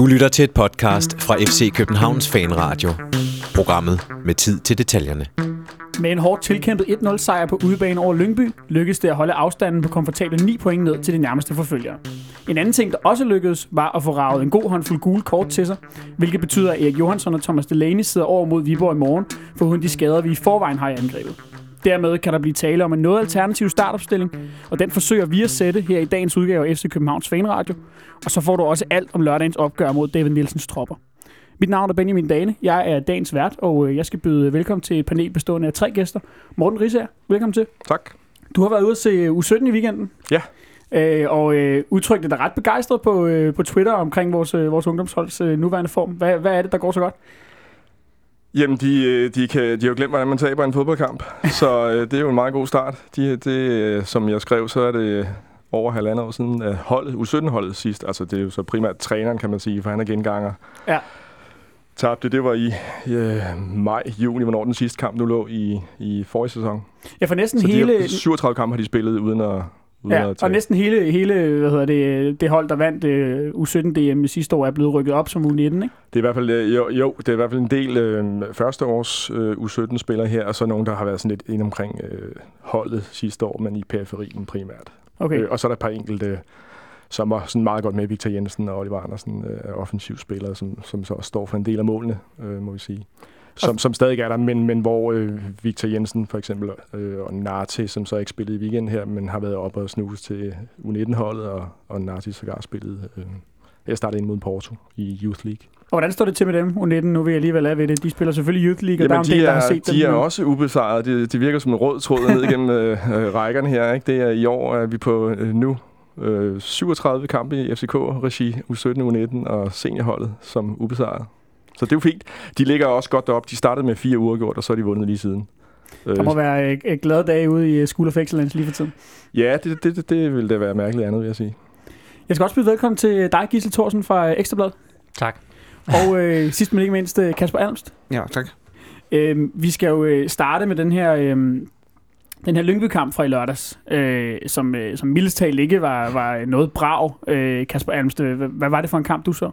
Du lytter til et podcast fra FC Københavns Fanradio. Programmet med tid til detaljerne. Med en hårdt tilkæmpet 1-0 sejr på udebane over Lyngby, lykkedes det at holde afstanden på komfortable 9 point ned til de nærmeste forfølgere. En anden ting, der også lykkedes, var at få ravet en god håndfuld gule kort til sig, hvilket betyder, at Erik Johansson og Thomas Delaney sidder over mod Viborg i morgen, for hun de skader, vi i forvejen har i angrebet. Dermed kan der blive tale om en noget alternativ startopstilling, og den forsøger vi at sætte her i dagens udgave af FC Københavns Fanradio. Og så får du også alt om lørdagens opgør mod David Nielsens tropper. Mit navn er Benjamin Dane. Jeg er dagens vært, og øh, jeg skal byde velkommen til et panel bestående af tre gæster. Morten Risser, velkommen til. Tak. Du har været ude at se U17 i weekenden. Ja. Øh, og øh, udtrykte dig ret begejstret på, øh, på Twitter omkring vores, øh, vores ungdomsholds øh, nuværende form. Hvad, hvad er det, der går så godt? Jamen, de, øh, de, kan, de har jo glemt, hvordan man taber en fodboldkamp, så øh, det er jo en meget god start. De, det, øh, som jeg skrev, så er det over halvandet år siden, at holdet, U17-holdet sidst, altså det er jo så primært træneren, kan man sige, for han er genganger. Ja. Tabte, det var i øh, maj, juni, hvornår den sidste kamp nu lå i, i forrige sæson. Ja, for næsten så hele... De har, 37 kampe har de spillet uden at, Ja, at og næsten hele, hele hvad hedder det, det hold, der vandt uh, U17-DM sidste år, er blevet rykket op som U19, ikke? Det er i hvert fald, øh, jo, jo, det er i hvert fald en del øh, første års øh, U17-spillere her, og så nogen, der har været sådan lidt ind omkring øh, holdet sidste år, men i periferien primært. Okay. Øh, og så er der et par enkelte, som var sådan meget godt med, Victor Jensen og Oliver Andersen, øh, offensivspillere, som, som så også står for en del af målene, øh, må vi sige. Som, som stadig er der, men, men hvor øh, Victor Jensen for eksempel, øh, og Narte, som så ikke spillede i weekenden her, men har været oppe og snuse til U19-holdet, og, og Narte sågar spillet. Øh, jeg startede ind mod Porto i Youth League. Og hvordan står det til med dem, U19? Nu vil jeg alligevel af ved det. De spiller selvfølgelig Youth League, og Jamen, der er en de del, der er, har set de dem. er nu. også ubesejret. De, de virker som en rød tråd ned igennem øh, øh, rækkerne her. Ikke? Det er i år er vi på øh, nu øh, 37 kampe i FCK-regi, U17, U19 og seniorholdet som ubesejret. Så det er jo fint. De ligger også godt deroppe. De startede med fire uger gjort, og så er de vundet lige siden. Der må være øh, glade dage ude i øh, Excellence lige for tiden. Ja, det, det, det, det vil da være mærkeligt andet, vil jeg sige. Jeg skal også byde velkommen til dig, Gisle Thorsen fra øh, Ekstrablad. Tak. Og øh, sidst men ikke mindst, øh, Kasper Almst. Ja, tak. Øh, vi skal jo øh, starte med den her... Øh, den her Lyngby-kamp fra i lørdags, øh, som, øh, som mildest talt ikke var, var noget brav. Øh, Kasper Almst, hvad, hvad var det for en kamp, du så?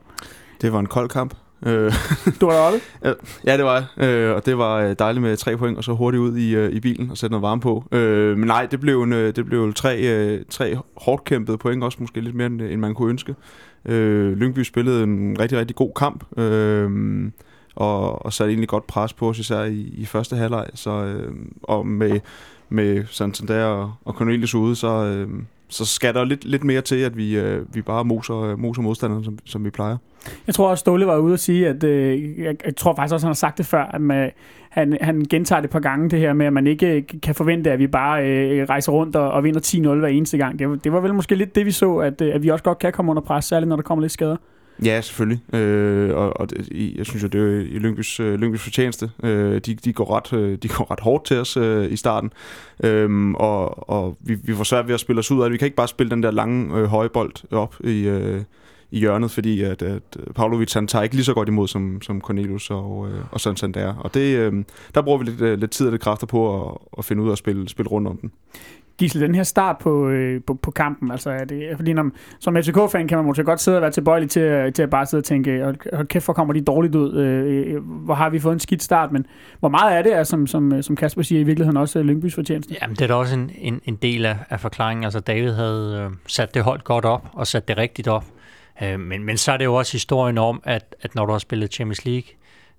Det var en kold kamp. Øh, Du var deroppe? ja, det var jeg. Øh, og det var øh, dejligt med tre point, og så hurtigt ud i, øh, i bilen og sætte noget varme på. Øh, men nej, det blev, en, det blev tre, tre hårdt kæmpede point, også måske lidt mere, end, end man kunne ønske. Øh, Lyngby spillede en rigtig, rigtig god kamp, øh, og, og satte egentlig godt pres på os, især i, i første halvleg. Så, øh, og med, med Santander og, og Cornelius ude, så, øh, så skal der lidt, lidt mere til, at vi, øh, vi bare moser, øh, moser modstanderen, som, som vi plejer. Jeg tror også, Ståle var ude at sige, at øh, jeg, jeg tror faktisk også, han har sagt det før, at man, han, han gentager det et par gange, det her med, at man ikke øh, kan forvente, at vi bare øh, rejser rundt og, og vinder 10-0 hver eneste gang. Det, var- det var vel måske lidt det, vi så, at, øh, at vi også godt kan komme under pres, særligt når der kommer lidt skader. Ja, selvfølgelig. Øh, og, og det, jeg synes jo, det er i Lyngbys, øh, Lyngbys fortjeneste. Øh, de, de, går ret, øh, de går ret hårdt til os øh, i starten. øh, og og vi, vi får svært ved at spille os ud af det. Vi kan ikke bare spille den der lange, øh, høje bold op i, øh, i hjørnet, fordi at, at Pavlovic han tager ikke lige så godt imod som, som Cornelius og, øh, og Santander. Og det, øh, der bruger vi lidt, øh, lidt tid og lidt kræfter på at, at finde ud af at spille, spille rundt om den. Gisle, den her start på, øh, på, på kampen, altså er det, fordi når, som FCK-fan kan man måske godt sidde og være tilbøjelig til, øh, til at bare sidde og tænke, hold, kæft, hvor kommer de dårligt ud, øh, øh, hvor har vi fået en skidt start, men hvor meget er det er, som, som, øh, som Kasper siger, i virkeligheden også Lyngbys fortjeneste? Jamen, det er da også en, en, en del af, af forklaringen. Altså, David havde øh, sat det hold godt op, og sat det rigtigt op. Øh, men, men så er det jo også historien om, at, at når du har spillet Champions League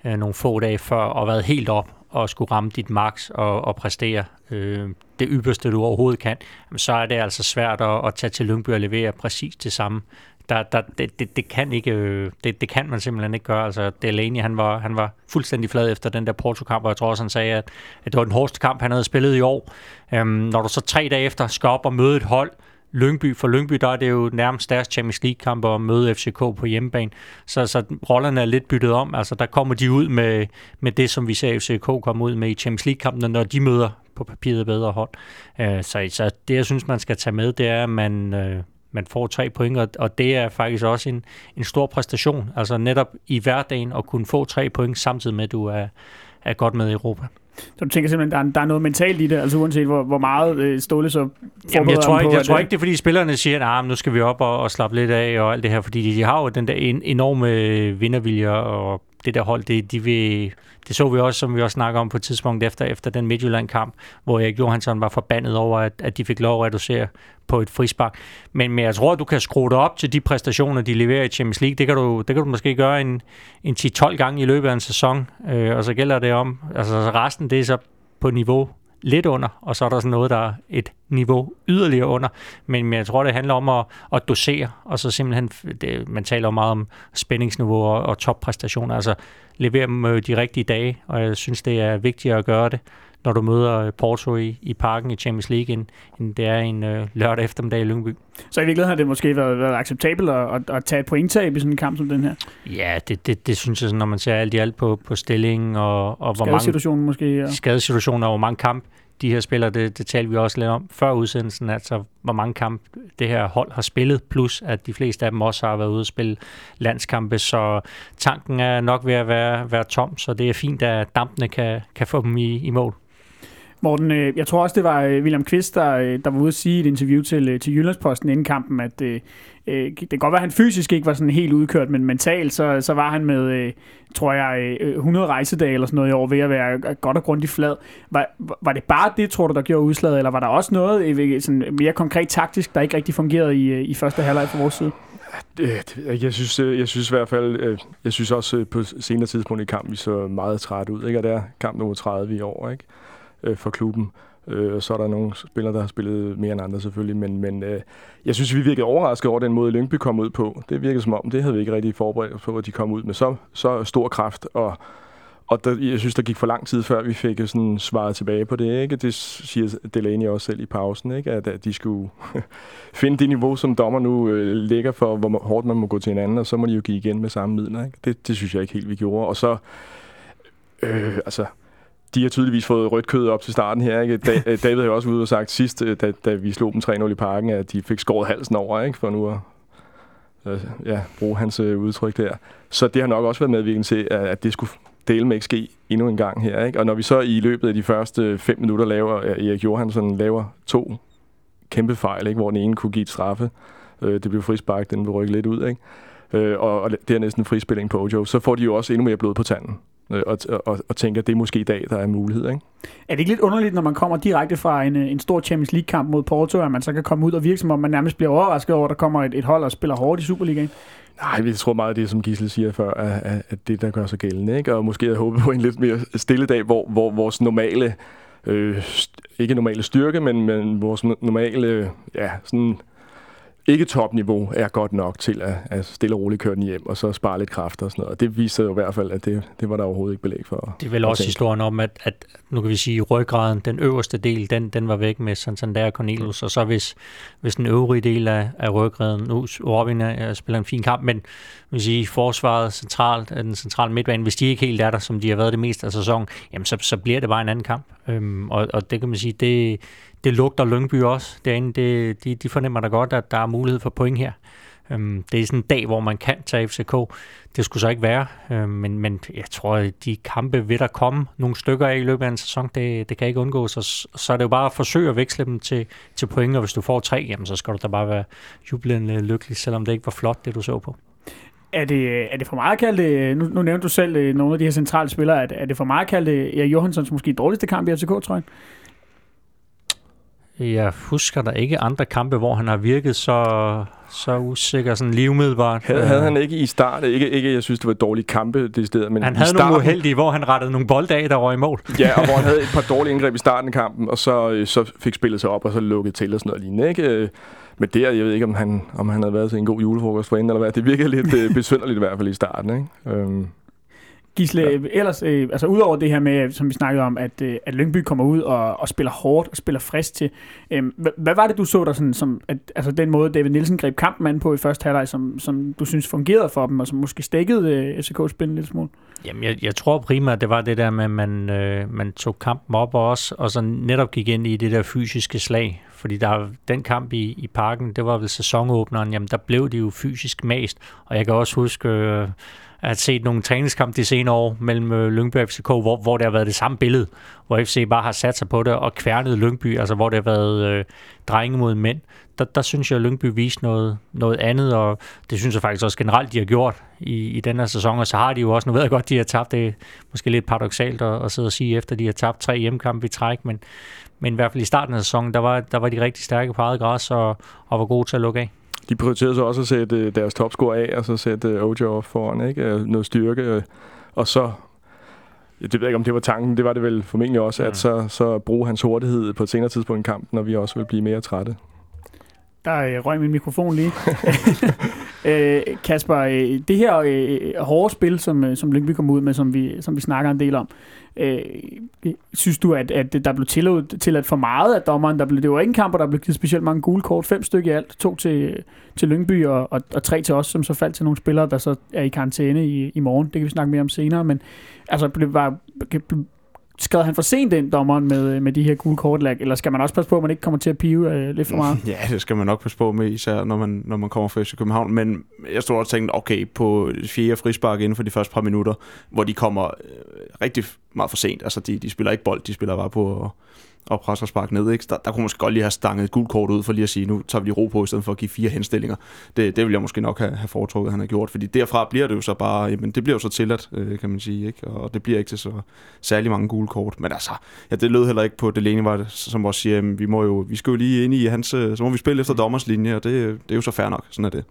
øh, nogle få dage før, og været helt op, og skulle ramme dit max og, og præstere øh, det ypperste, du overhovedet kan, jamen, så er det altså svært at, at tage til Lyngby og levere præcis det samme. Der, der, det, det, det, kan ikke, øh, det, det kan man simpelthen ikke gøre. Altså, Delaney, han var, han var fuldstændig flad efter den der Porto-kamp, og jeg tror også, han sagde, at, at det var den hårdeste kamp, han havde spillet i år. Øhm, når du så tre dage efter skal op og møde et hold, Lyngby, for Lyngby, der er det jo nærmest deres Champions League-kamp at møde FCK på hjemmebane. Så, så rollerne er lidt byttet om. Altså, der kommer de ud med, med det, som vi ser FCK komme ud med i Champions League-kampen, når de møder på papiret bedre hold. Øh, så, så det, jeg synes, man skal tage med, det er, at man, øh, man får tre point, og, og det er faktisk også en, en stor præstation. Altså netop i hverdagen at kunne få tre point, samtidig med, at du er, er godt med i Europa. Så du tænker simpelthen, der er, der er noget mentalt i det, altså uanset hvor, hvor meget øh, Ståle så Jamen, jeg tror, på, ikke, jeg at, tror øh, ikke, det er fordi spillerne siger, at ah, nu skal vi op og, og slappe lidt af og alt det her, fordi de, de har jo den der en, enorme vindervilje, og det der hold, det, de vil, det så vi også, som vi også snakker om på et tidspunkt efter, efter den Midtjylland-kamp, hvor Erik Johansson var forbandet over, at, at de fik lov at reducere på et frispark. Men, men jeg tror, at du kan skrue dig op til de præstationer, de leverer i Champions League. Det kan du, det kan du måske gøre en, en 10-12 gange i løbet af en sæson, øh, og så gælder det om, altså resten det er så på niveau lidt under, og så er der sådan noget, der er et niveau yderligere under. Men, men jeg tror, det handler om at, at dosere, og så simpelthen, det, man taler jo meget om spændingsniveau og, og toppræstationer, altså levere dem øh, de rigtige dage, og jeg synes, det er vigtigt at gøre det, når du møder Porto i, i parken i Champions League, end, end det er en øh, lørdag eftermiddag i Lyngby. Så i virkeligheden har det måske været, været acceptabelt at, at, at tage et pointtab i sådan en kamp som den her? Ja, det, det, det synes jeg, når man ser alt i alt på, på stillingen og, og hvor mange måske? Ja. skadesituationer og hvor mange kamp de her spillere, det, det talte vi også lidt om før udsendelsen, altså hvor mange kamp det her hold har spillet, plus at de fleste af dem også har været ude at spille landskampe, så tanken er nok ved at være, være tom, så det er fint, at dampene kan, kan få dem i, i mål. Morten, øh, jeg tror også, det var øh, William Kvist, der, øh, der var ude at sige i et interview til, til Jyllandsposten inden kampen, at øh, det kan godt være, at han fysisk ikke var sådan helt udkørt, men mentalt, så, så var han med, øh, tror jeg, øh, 100 rejsedage eller sådan noget i år, ved at være godt og grundigt flad. Var, var det bare det, tror du, der gjorde udslaget, eller var der også noget sådan mere konkret taktisk, der ikke rigtig fungerede i, i første halvleg fra vores side? Det, jeg synes, jeg synes i hvert fald, jeg synes også på senere tidspunkt i kampen, vi så meget træt ud, ikke? Og det er kamp nummer 30 i år, ikke? Øh, for klubben. Øh, og så er der nogle spillere, der har spillet mere end andre selvfølgelig, men, men øh, jeg synes, vi virkede overrasket over den måde, Lyngby kom ud på. Det virkede som om, det havde vi ikke rigtig forberedt på, at de kom ud med så, så stor kraft, og, og der, jeg synes, der gik for lang tid, før vi fik sådan svaret tilbage på det. Ikke? Det siger Delaney også selv i pausen, ikke? At, at de skulle finde det niveau, som dommer nu øh, ligger for, hvor hårdt man må gå til hinanden, og så må de jo give igen med samme midler. Ikke? Det, det synes jeg ikke helt, vi gjorde. Og så, øh, altså, de har tydeligvis fået rødt kød op til starten her. Ikke? Da, David har jo også ude og sagt sidst, øh, da, da vi slog dem 3-0 i parken, at de fik skåret halsen over, ikke? for nu at øh, ja, bruge hans øh, udtryk der. Så det har nok også været medvirkende til, at, at det skulle dele med ikke ske endnu en gang her. Ikke? Og når vi så i løbet af de første fem minutter laver, Erik Johansson laver to kæmpe fejl, ikke? hvor den ene kunne give et straffe. Øh, det blev frispark, den blev rykket lidt ud. Ikke? Øh, og, og det er næsten en frispilling på Ojo. Så får de jo også endnu mere blod på tanden. Øh, og, og, og tænker, at det er måske i dag, der er mulighed. Ikke? Er det ikke lidt underligt, når man kommer direkte fra en, en stor Champions League-kamp mod Porto, at man så kan komme ud og virke som om, man nærmest bliver overrasket over, at der kommer et, et hold og spiller hårdt i Superligaen? Nej, vi tror meget af det, som Gisle siger før, at, at det, der gør sig gældende. Ikke? Og måske havde håbet på en lidt mere stille dag, hvor, hvor vores normale, øh, ikke normale styrke, men, men vores normale, ja, sådan ikke topniveau er godt nok til at, at stille og roligt køre den hjem, og så spare lidt kræfter og sådan noget. Og det viser jo i hvert fald, at det, det var der overhovedet ikke belæg for. Det er vel også tænke. historien om, at, at nu kan vi sige, at ryggraden, den øverste del, den, den var væk med Santander og Cornelius, og så hvis, hvis den øvrige del af, af ryggraden, nu Robin er, spiller en fin kamp, men vil sige, forsvaret centralt, den centrale midtbane, hvis de ikke helt er der, som de har været det meste af sæsonen, jamen så, så bliver det bare en anden kamp. Øhm, og, og det kan man sige, det, det lugter Lyngby også derinde. Det, de, de fornemmer da godt, at der er mulighed for point her. Øhm, det er sådan en dag, hvor man kan tage FCK. Det skulle så ikke være, øhm, men, men jeg tror, at de kampe vil der komme nogle stykker af i løbet af en sæson. Det, det kan ikke undgås, så, så er det jo bare at forsøge at veksle dem til, til point, og hvis du får tre, jamen, så skal du da bare være jublende lykkelig, selvom det ikke var flot, det du så på. Er det, er det for meget at kalde det, nu, nu nævnte du selv øh, nogle af de her centrale spillere, er, er det for meget at kalde det ja, Johanssons måske dårligste kamp i FCK, tror jeg? Husker der ikke andre kampe, hvor han har virket så, så usikker, sådan livmiddelbart. Havde, havde han ikke i start, ikke, ikke jeg synes, det var et dårligt kampe det sted, men Han havde starten, nogle uheldige, hvor han rettede nogle bolde af, der røg i mål. ja, og hvor han havde et par dårlige indgreb i starten af kampen, og så, øh, så fik spillet sig op, og så lukket til og sådan noget lignende. Ikke? Men der, jeg ved ikke, om han, om han havde været til en god julefrokost for enden, eller hvad. Det virkede lidt øh, besynderligt i hvert fald i starten. Ikke? Øhm. Gisle, ja. ellers, øh, altså udover det her med, som vi snakkede om, at, øh, at Lyngby kommer ud og, og spiller hårdt og spiller frisk til, øh, hvad, hvad var det, du så der sådan, som, at, altså den måde, David Nielsen greb kampen an på i første halvleg, som, som du synes fungerede for dem, og som måske stækkede øh, FCK spil en lille smule? Jamen, jeg, jeg tror primært, det var det der med, at man, øh, man tog kampen op og også, og så netop gik ind i det der fysiske slag, fordi der, den kamp i, i parken, det var vel sæsonåbneren, jamen der blev det jo fysisk mast, og jeg kan også huske, øh, at set nogle træningskampe de senere år mellem øh, Lyngby og FCK, hvor, hvor det har været det samme billede, hvor FC bare har sat sig på det og kværnet Lyngby, altså hvor det har været øh, drenge mod mænd. Der, der synes jeg, at Lyngby viste noget, noget andet, og det synes jeg faktisk også generelt, de har gjort i, i den her sæson, og så har de jo også, nu ved jeg godt, de har tabt det, måske lidt paradoxalt at, at sidde og sige, efter de har tabt tre hjemmekampe i træk, men, men i hvert fald i starten af sæsonen, der var, der var de rigtig stærke på eget græs og, og var gode til at lukke af. De prioriterede så også at sætte øh, deres topscore af, og så sætte øh, Ojo foran, ikke? Øh, noget styrke. Og så, jeg ved ikke om det var tanken, det var det vel formentlig også, mm. at så, så bruge hans hurtighed på et senere tidspunkt i kampen, når vi også vil blive mere trætte. Der røg min mikrofon lige. øh, Kasper, øh, det her øh, øh hårde spil, som, øh, som Lyngby kom ud med, som vi, som vi snakker en del om, øh, øh synes du, at, at der blev tilladt, tilladt for meget af dommeren? Der blev, det var ikke en kamp, der blev givet specielt mange gule kort. Fem stykker i alt. To til, til Lyngby og, og, og tre til os, som så faldt til nogle spillere, der så er i karantæne i, i morgen. Det kan vi snakke mere om senere. Men altså, blev, var, skrev han for sent ind, dommeren, med, øh, med de her gule kort, eller skal man også passe på, at man ikke kommer til at pive øh, lidt for meget? Ja, det skal man nok passe på med, især når man, når man kommer fra FC København. Men jeg stod også og tænkte, okay, på fjerde frispark inden for de første par minutter, hvor de kommer øh, rigtig meget for sent. Altså, de, de spiller ikke bold, de spiller bare på at, og presser og sparke ned. Ikke? Der, der kunne måske godt lige have stanget et gult kort ud for lige at sige, nu tager vi lige ro på, i stedet for at give fire henstillinger. Det, det vil jeg måske nok have, have foretrukket, at han har gjort. Fordi derfra bliver det jo så bare, jamen det bliver jo så tilladt, øh, kan man sige. Ikke? Og det bliver ikke til så særlig mange gule kort. Men altså, ja, det lød heller ikke på Delaney, var det, som også siger, jamen, vi, må jo, vi skal jo lige ind i hans, øh, så må vi spille efter dommers linje, og det, det er jo så fair nok. Sådan er det.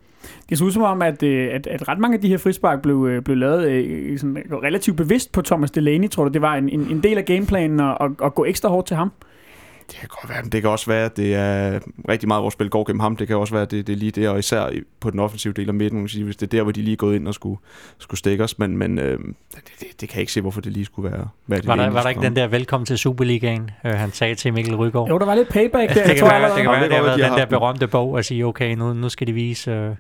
Det ser ud som om, at, øh, at, at ret mange af de her frispark blev, øh, blev lavet sådan relativt bevidst på Thomas Delaney, tror du. Det var en, en, en del af gameplanen at, at, at gå ekstra hårdt til ham? Det kan godt være, men det kan også være, at det er rigtig meget, vores spil går gennem ham. Det kan også være, at det, det er lige der, og især på den offensive del af midten, hvis det er der, hvor de lige er gået ind og skulle, skulle stikke os. Men, men øh, det, det, det, kan jeg ikke se, hvorfor det lige skulle være. Hvad det var, der, var der ikke den der velkommen til Superligaen, øh, han sagde til Mikkel Rygaard? Jo, der var lidt payback der. det, kan være, det kan være, det har været den der berømte bog at sige, okay, nu, nu skal de vise øh,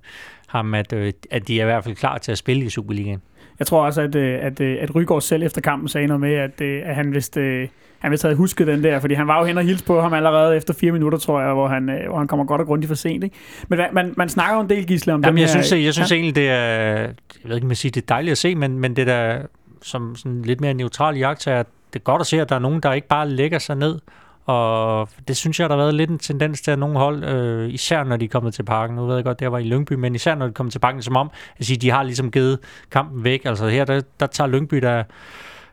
ham, at, øh, at de er i hvert fald klar til at spille i Superligaen. Jeg tror også, at, øh, at, øh, at Rygaard selv efter kampen sagde noget med, at, øh, at han vidste han vil have husket den der, fordi han var jo hen og hilse på ham allerede efter fire minutter, tror jeg, hvor han, hvor han kommer godt og grundigt for sent. Ikke? Men man, man snakker jo en del, Gisle, om Jamen, jeg her, synes, jeg synes ja? egentlig, det er, jeg ved ikke, man siger, det er dejligt at se, men, men det der som sådan lidt mere neutral jagt, er, det er godt at se, at der er nogen, der ikke bare lægger sig ned og det synes jeg, der har været lidt en tendens til, at nogle hold, øh, især når de er kommet til parken, nu ved jeg godt, det var i Lyngby, men især når de kommer til parken, som om, at sige, de har ligesom givet kampen væk. Altså her, der, der tager Lyngby der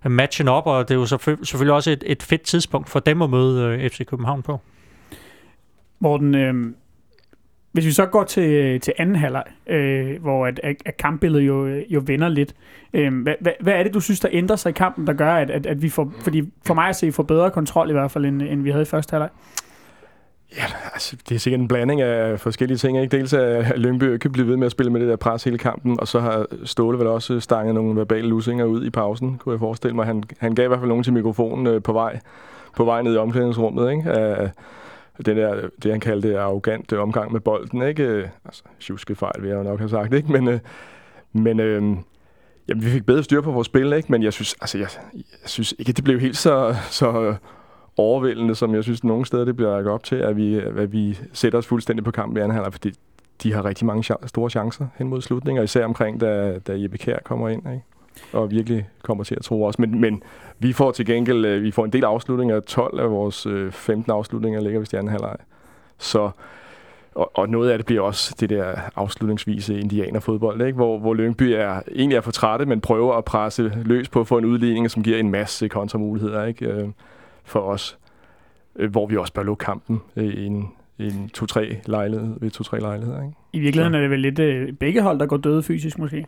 matchen op, og det er jo selvfølgelig også et, et fedt tidspunkt for dem at møde øh, FC København på. Morten, øh, hvis vi så går til, til anden halvleg, øh, hvor at, at kampbilledet jo, jo vender lidt, øh, hvad, hvad, hvad er det, du synes, der ændrer sig i kampen, der gør, at, at, at vi får, fordi for mig at se, får bedre kontrol i hvert fald, end, end vi havde i første halvleg? Ja, altså, det er sikkert en blanding af forskellige ting. Ikke? Dels at Lyngby kan blive ved med at spille med det der pres hele kampen, og så har Ståle vel også stanget nogle verbale lusinger ud i pausen, kunne jeg forestille mig. Han, han gav i hvert fald nogen til mikrofonen øh, på vej på vej ned i omklædningsrummet. Ikke? Af, den der, det han kaldte arrogant øh, omgang med bolden. Ikke? Altså, fejl, vil jeg jo nok have sagt. Ikke? Men, øh, men øh, jamen, vi fik bedre styr på vores spil, ikke? men jeg synes, altså, jeg, jeg synes ikke, at det blev helt så, så overvældende, som jeg synes, nogle steder det bliver lagt op til, at vi, at vi sætter os fuldstændig på kamp i anden halvleg, fordi de har rigtig mange store chancer hen mod slutningen, især omkring, da, da Jeppe Kjær kommer ind, ikke? Og virkelig kommer til at tro os. Men, men vi får til gengæld øh, vi får en del afslutninger. 12 af vores øh, 15 afslutninger ligger ved anden halvleg. Så og, og noget af det bliver også det der afslutningsvise indianerfodbold, ikke? Hvor, hvor Lyngby er, egentlig er for trætte, men prøver at presse løs på at få en udligning, som giver en masse kontramuligheder ikke? Øh, for os. Hvor vi også bør lukke kampen i en, en to-tre lejlighed, ved to-tre lejligheder. Ikke? I virkeligheden så. er det vel lidt øh, begge hold, der går døde fysisk måske?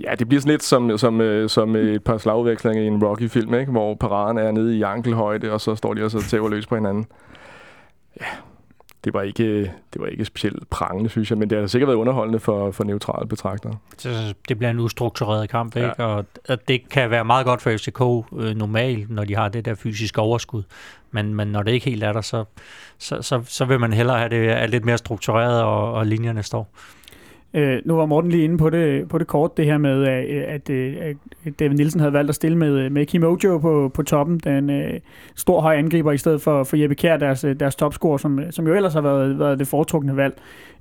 Ja, det bliver sådan lidt som, som, øh, som et par slagvekslinger i en Rocky-film, ikke? hvor paraden er nede i ankelhøjde, og så står de og så tæver løs på hinanden. Ja, det var ikke, det var ikke specielt prangende, synes jeg, men det har sikkert været underholdende for, for neutrale betragtere. Så det bliver en ustruktureret kamp, ikke? Ja. Og, og det kan være meget godt for FCK øh, normalt, når de har det der fysiske overskud. Men, men når det ikke helt er der, så, så, så, så vil man hellere have det er lidt mere struktureret, og, og linjerne står. Øh, nu var Morten lige inde på det, på det kort, det her med, at, at, at David Nielsen havde valgt at stille med, med Kim Ojo på, på toppen, den øh, stor høj angriber i stedet for, for Jeppe Kjær, deres, deres topscorer, som, som jo ellers har været, været det foretrukne valg.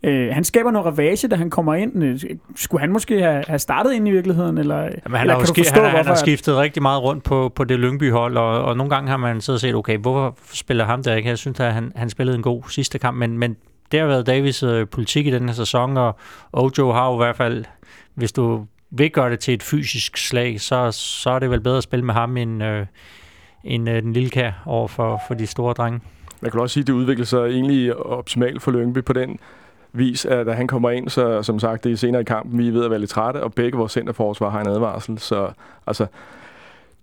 Øh, han skaber noget ravage, da han kommer ind. Øh, skulle han måske have, have startet ind i virkeligheden? Eller, Jamen, han, eller har, forstå, han, han har skiftet rigtig meget rundt på, på det Lyngby-hold, og, og nogle gange har man siddet og set, okay, hvorfor spiller ham der ikke? Jeg synes, at han, han spillede en god sidste kamp, men, men det har været Davis øh, politik i den her sæson, og Ojo har jo i hvert fald, hvis du vil gøre det til et fysisk slag, så, så er det vel bedre at spille med ham end, øh, end øh, den lille kær over for, for de store drenge. Man kan også sige, at det udvikler sig egentlig optimalt for Lyngby på den vis, at da han kommer ind, så som sagt, det er senere i kampen, vi er ved at være lidt trætte, og begge vores centerforsvar har en advarsel, så altså,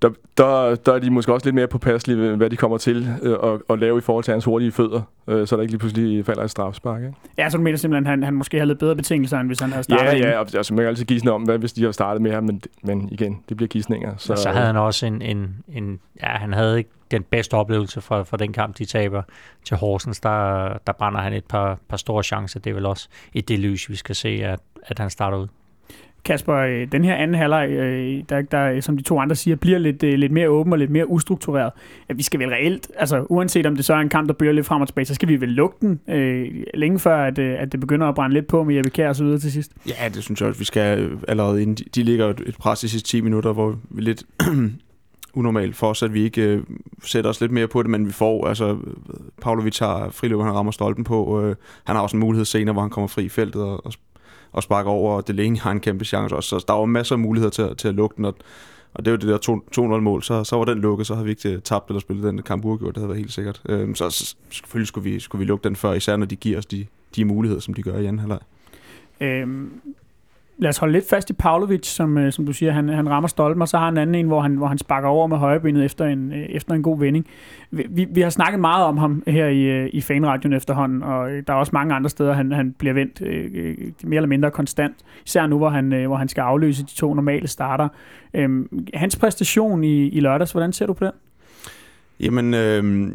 der, der, der er de måske også lidt mere påpasselige, hvad de kommer til øh, at, at lave i forhold til hans hurtige fødder, øh, så der ikke lige pludselig falder et strafspark. Ikke? Ja, så du mener simpelthen, at han, han måske har lidt bedre betingelser, end hvis han havde startet? Ja, ja, altså man kan altid gisne om, hvad hvis de har startet med ham, men, men igen, det bliver gisninger. Så, så havde han også en, en, en, ja, han havde ikke den bedste oplevelse fra, fra den kamp, de taber til Horsens. Der, der brænder han et par, par store chancer. Det er vel også i det lys, vi skal se, at, at han starter ud. Kasper, øh, den her anden halvleg, øh, der, der, øh, som de to andre siger, bliver lidt, lidt mere åben og lidt mere ustruktureret. At vi skal vel reelt, altså uanset om det så er en kamp, der bøger lidt frem og tilbage, så skal vi vel lukke den øh, længe før, at, at det begynder at brænde lidt på med Jeppe Kjær og så videre til sidst. Ja, det synes jeg også, vi skal allerede inden. De, de ligger et pres de sidste 10 minutter, hvor vi lidt unormalt for os, at vi ikke øh, sætter os lidt mere på det, men vi får, altså, Pavlovic har friløb, han rammer stolpen på, øh, han har også en mulighed senere, hvor han kommer fri i feltet og, og og sparker over, og Delaney har en kæmpe chance også. Så der var masser af muligheder til, til at lukke den, og, og det var det der 2-0-mål, så, så var den lukket, så havde vi ikke øh, tabt eller spillet den kamp uafgjort, det havde været helt sikkert. Øhm, så, så selvfølgelig skulle vi, skulle vi lukke den før, især når de giver os de, de muligheder, som de gør i anden halvleg. Øhm, lad os holde lidt fast i Pavlovic, som, øh, som du siger, han, han rammer stolpen, og så har han en anden en, hvor han, hvor han sparker over med højrebenet efter en, øh, efter en god vending. Vi, vi har snakket meget om ham her i, øh, i fanradion efterhånden, og øh, der er også mange andre steder, han, han bliver vendt øh, øh, mere eller mindre konstant. Især nu, hvor han, øh, hvor han skal afløse de to normale starter. Øh, hans præstation i, i lørdags, hvordan ser du på den? Jamen, øh,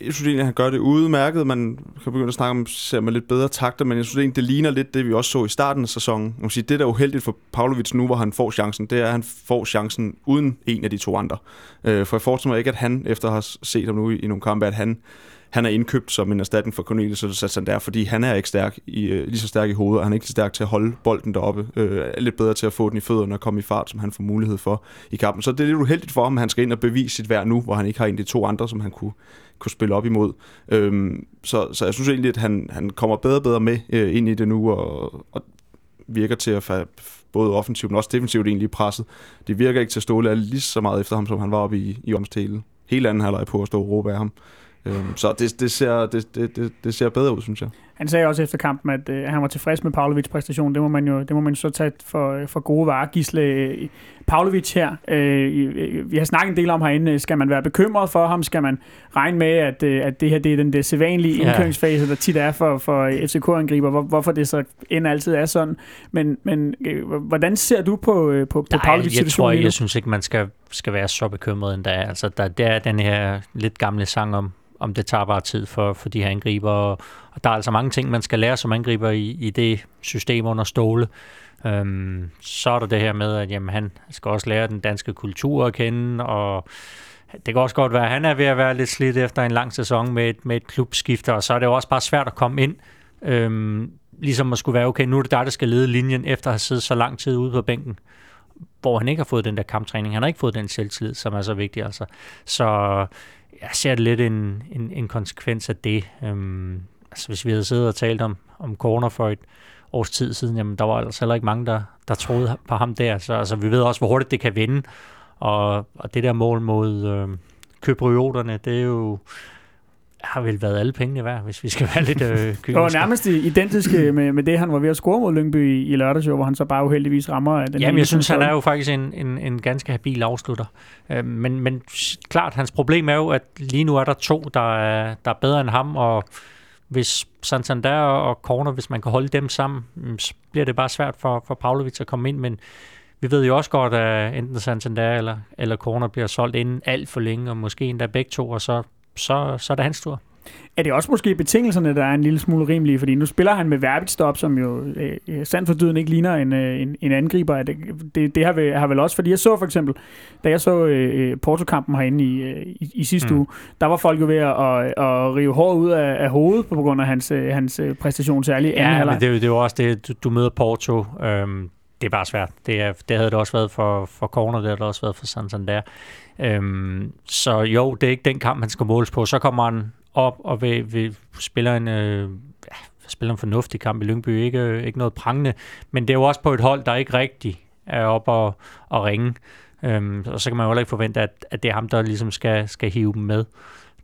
jeg synes egentlig, at han gør det udmærket. Man kan begynde at snakke om, ser man lidt bedre takter, men jeg synes egentlig, det ligner lidt det, vi også så i starten af sæsonen. Man sige, det, der er uheldigt for Pavlovic nu, hvor han får chancen, det er, at han får chancen uden en af de to andre. Øh, for jeg forestiller mig ikke, at han, efter at have set ham nu i, i nogle kampe, at han han er indkøbt som en erstatning for Cornelius og Santander, fordi han er ikke stærk i, øh, lige så stærk i hovedet, og han er ikke så stærk til at holde bolden deroppe. Øh, er lidt bedre til at få den i fødderne og komme i fart, som han får mulighed for i kampen. Så det er lidt uheldigt for ham, at han skal ind og bevise sit værd nu, hvor han ikke har en af de to andre, som han kunne, kunne spille op imod. Øhm, så, så jeg synes egentlig, at han, han kommer bedre og bedre med øh, ind i det nu, og, og virker til at fa- både offensivt, men også defensivt egentlig presset. Det virker ikke til at ståle lige så meget efter ham, som han var oppe i, i omstelen. Helt anden halvleg på at stå og råbe af ham. Øhm, så det, det, ser, det, det, det ser bedre ud, synes jeg. Han sagde også efter kampen, at øh, han var tilfreds med Pavlovic præstation. Det må man jo, det må man så tage for, for gode varer. Gisle øh, Pavlovic her, øh, vi har snakket en del om herinde. Skal man være bekymret for ham? Skal man regne med, at, øh, at det her det er den der sædvanlige indkøringsfase, der tit er for, for FCK-angriber? Hvor, hvorfor det så end altid er sådan. Men, men øh, hvordan ser du på, øh, på, på Pavlovic situation? Jeg tror jeg synes ikke, man skal, skal være så bekymret endda. Altså, der, der er den her lidt gamle sang om, om det tager bare tid for, for de her angriber. Og, og der er altså mange ting, man skal lære som angriber i, i det system under ståle. Øhm, så er der det her med, at jamen, han skal også lære den danske kultur at kende, og det kan også godt være, at han er ved at være lidt slidt efter en lang sæson med et, med et klubskifte, og så er det jo også bare svært at komme ind. Øhm, ligesom at skulle være, okay, nu er det dig, der skal lede linjen, efter at have siddet så lang tid ude på bænken hvor han ikke har fået den der kamptræning. Han har ikke fået den selvtillid, som er så vigtig. Altså. Så jeg ser det lidt en, en, en konsekvens af det. Øhm, altså hvis vi havde siddet og talt om, om corner for et års tid siden, jamen der var altså heller ikke mange, der, der troede på ham der. Så altså, vi ved også, hvor hurtigt det kan vinde. Og, og det der mål mod øh, købryoterne, det er jo har vel været alle pengene værd, hvis vi skal være lidt øh, kyniske. Det var nærmest identisk med, med det, han var ved at score mod Lyngby i, i lørdags, hvor han så bare uheldigvis rammer den Jamen, jeg synes, han er jo faktisk en, en, en ganske habil afslutter. Øh, men, men klart, hans problem er jo, at lige nu er der to, der er, der er bedre end ham, og hvis Santander og Corner, hvis man kan holde dem sammen, mm, så bliver det bare svært for, for Pavlovic at komme ind, men vi ved jo også godt, at enten Santander eller, eller Corner bliver solgt inden alt for længe, og måske endda begge to, og så så, så er det hans tur. Er det også måske betingelserne, der er en lille smule rimelige? Fordi nu spiller han med Verbitstop, som jo øh, øh sandt for dyden ikke ligner en, øh, en, en angriber. Det, det, det har, vel, har vel også, fordi jeg så for eksempel, da jeg så øh, øh Porto-kampen herinde i, øh, i, i sidste mm. uge, der var folk jo ved at, at, at rive håret ud af, af hovedet på grund af hans, hans præstation, særligt Ja, men det, det er jo også det, du, du møder Porto. Øhm, det er bare svært. Det, er, det havde det også været for, for Corner, det havde det også været for Santander. Øhm, så jo, det er ikke den kamp, han skal måles på. Så kommer han op og vil, vil spille en, øh, ja, spiller en fornuftig kamp i Lyngby. Ikke, øh, ikke noget prangende, men det er jo også på et hold, der ikke rigtig er op og, og ringe. Øhm, og så kan man jo heller ikke forvente, at, at det er ham, der ligesom skal, skal hive dem med.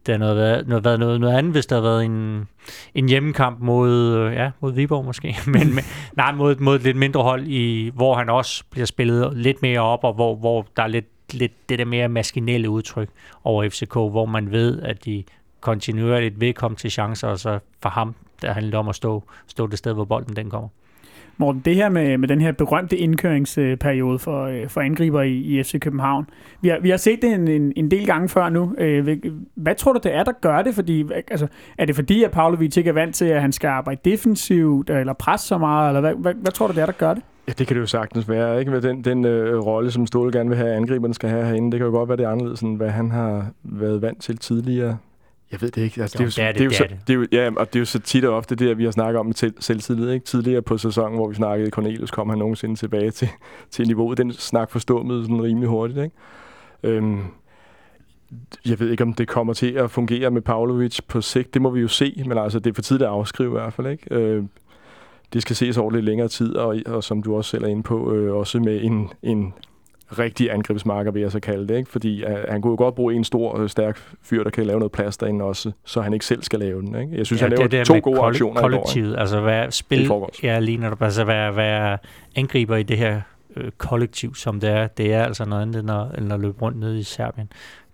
Det har noget, været, noget, været noget, noget andet, hvis der har været en, en hjemmekamp mod, øh, ja, mod Viborg måske, men med, nej, mod, mod et lidt mindre hold, i, hvor han også bliver spillet lidt mere op, og hvor, hvor der er lidt, lidt det der mere maskinelle udtryk over FCK, hvor man ved, at de kontinuerligt vil komme til chancer, og så for ham, der handler om at stå, stå det sted, hvor bolden den kommer. Morten, det her med, med den her berømte indkøringsperiode for, øh, for angriber i, i FC København, vi har, vi har set det en, en, en del gange før nu. Øh, hvad tror du, det er, der gør det? Fordi, altså, er det fordi, at Pavlovic ikke er vant til, at han skal arbejde defensivt, eller presse så meget, eller hvad, hvad, hvad tror du, det er, der gør det? Ja, det kan det jo sagtens være. Ikke? Med den, den øh, rolle, som Ståle gerne vil have, at angriberen skal have herinde, det kan jo godt være, det er anderledes, end hvad han har været vant til tidligere. Jeg ved det ikke. Altså, jo, det, er jo, det, det, er jo det, er jo, ja, og det er jo så tit og ofte det, vi har snakket om med selvtillid. Ikke? Tidligere på sæsonen, hvor vi snakkede Cornelius, kom han nogensinde tilbage til, til niveauet. Den snak forstummede sådan rimelig hurtigt. Ikke? Øhm, jeg ved ikke, om det kommer til at fungere med Pavlovic på sigt. Det må vi jo se, men altså, det er for tidligt at afskrive i hvert fald. Ikke? Øh, det skal ses over lidt længere tid, og, og som du også selv er inde på, øh, også med en, en rigtig angrebsmarker, vil jeg så kalde det. Ikke? Fordi uh, han kunne jo godt bruge en stor, uh, stærk fyr, der kan lave noget plads derinde også, så han ikke selv skal lave den. Ikke? Jeg synes, ja, han laver to gode koll- aktioner kollektivet, i går. Altså være, spil, ja, lige når du altså være, være angriber i det her øh, kollektiv, som det er, det er altså noget andet, end at, end at løbe rundt ned i Serbien.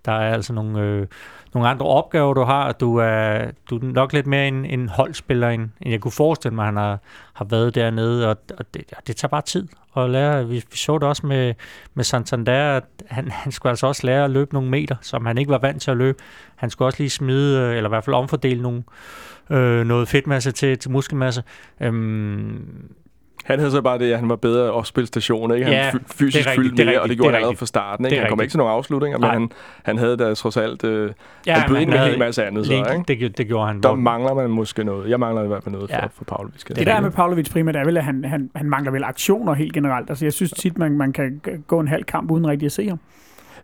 Der er altså nogle, øh, nogle andre opgaver, du har. Du er, du er nok lidt mere en, en holdspiller, end, end jeg kunne forestille mig, han har, har været dernede, og, og det, det tager bare tid at lære. Vi, vi så det også med, med Santander, at han, han skulle altså også lære at løbe nogle meter, som han ikke var vant til at løbe. Han skulle også lige smide, øh, eller i hvert fald omfordele nogle, øh, noget fedtmasse til, til muskelmasse. Øhm, han havde så bare det, at han var bedre opspilstation, ikke? Han ja, fysisk fyldte mere, og det gjorde han allerede fra starten, ikke? Han kom ikke til nogen afslutninger, men han, han havde da trods alt... Øh, ja, han bød ind med en hel masse andet, så, ikke? Det, det gjorde han. Der mangler man måske noget. Jeg mangler i hvert fald noget ja. for, for Pavlovic. Det der med Pavlovic primært er vel, at han, han, han mangler vel aktioner helt generelt. Altså, jeg synes tit, man, man kan gå en halv kamp uden rigtig at se ham.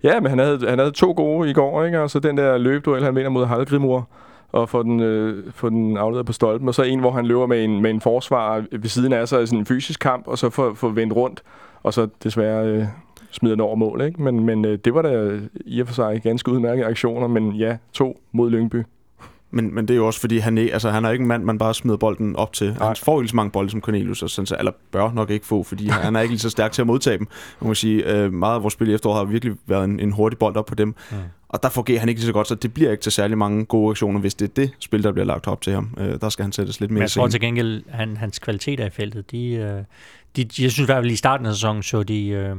Ja, men han havde, han havde to gode i går, ikke? Og så den der løbduel, han vinder mod Halgrimur, og få den, øh, få den afleveret på stolpen, og så en, hvor han løber med en, med en forsvar ved siden af sig, sådan en fysisk kamp, og så får, få vendt rundt, og så desværre øh, smider den over mål. Ikke? Men, men øh, det var da i og for sig ganske udmærkede aktioner, men ja, to mod Lyngby. Men, men det er jo også, fordi han, er, altså, han er ikke en mand, man bare smider bolden op til. Nej. Han får ikke så mange bolde som Cornelius, og sådan, eller bør nok ikke få, fordi han er ikke lige så stærk til at modtage dem. Man må sige, øh, meget af vores spil i efteråret har virkelig været en, en hurtig bold op på dem. Mm. Og der fungerer han ikke lige så godt, så det bliver ikke til særlig mange gode aktioner, hvis det er det spil, der bliver lagt op til ham. Øh, der skal han sættes lidt mere Men jeg tror til gengæld, han, hans kvaliteter i feltet, de, øh, de, jeg synes i hvert fald i starten af sæsonen så de øh,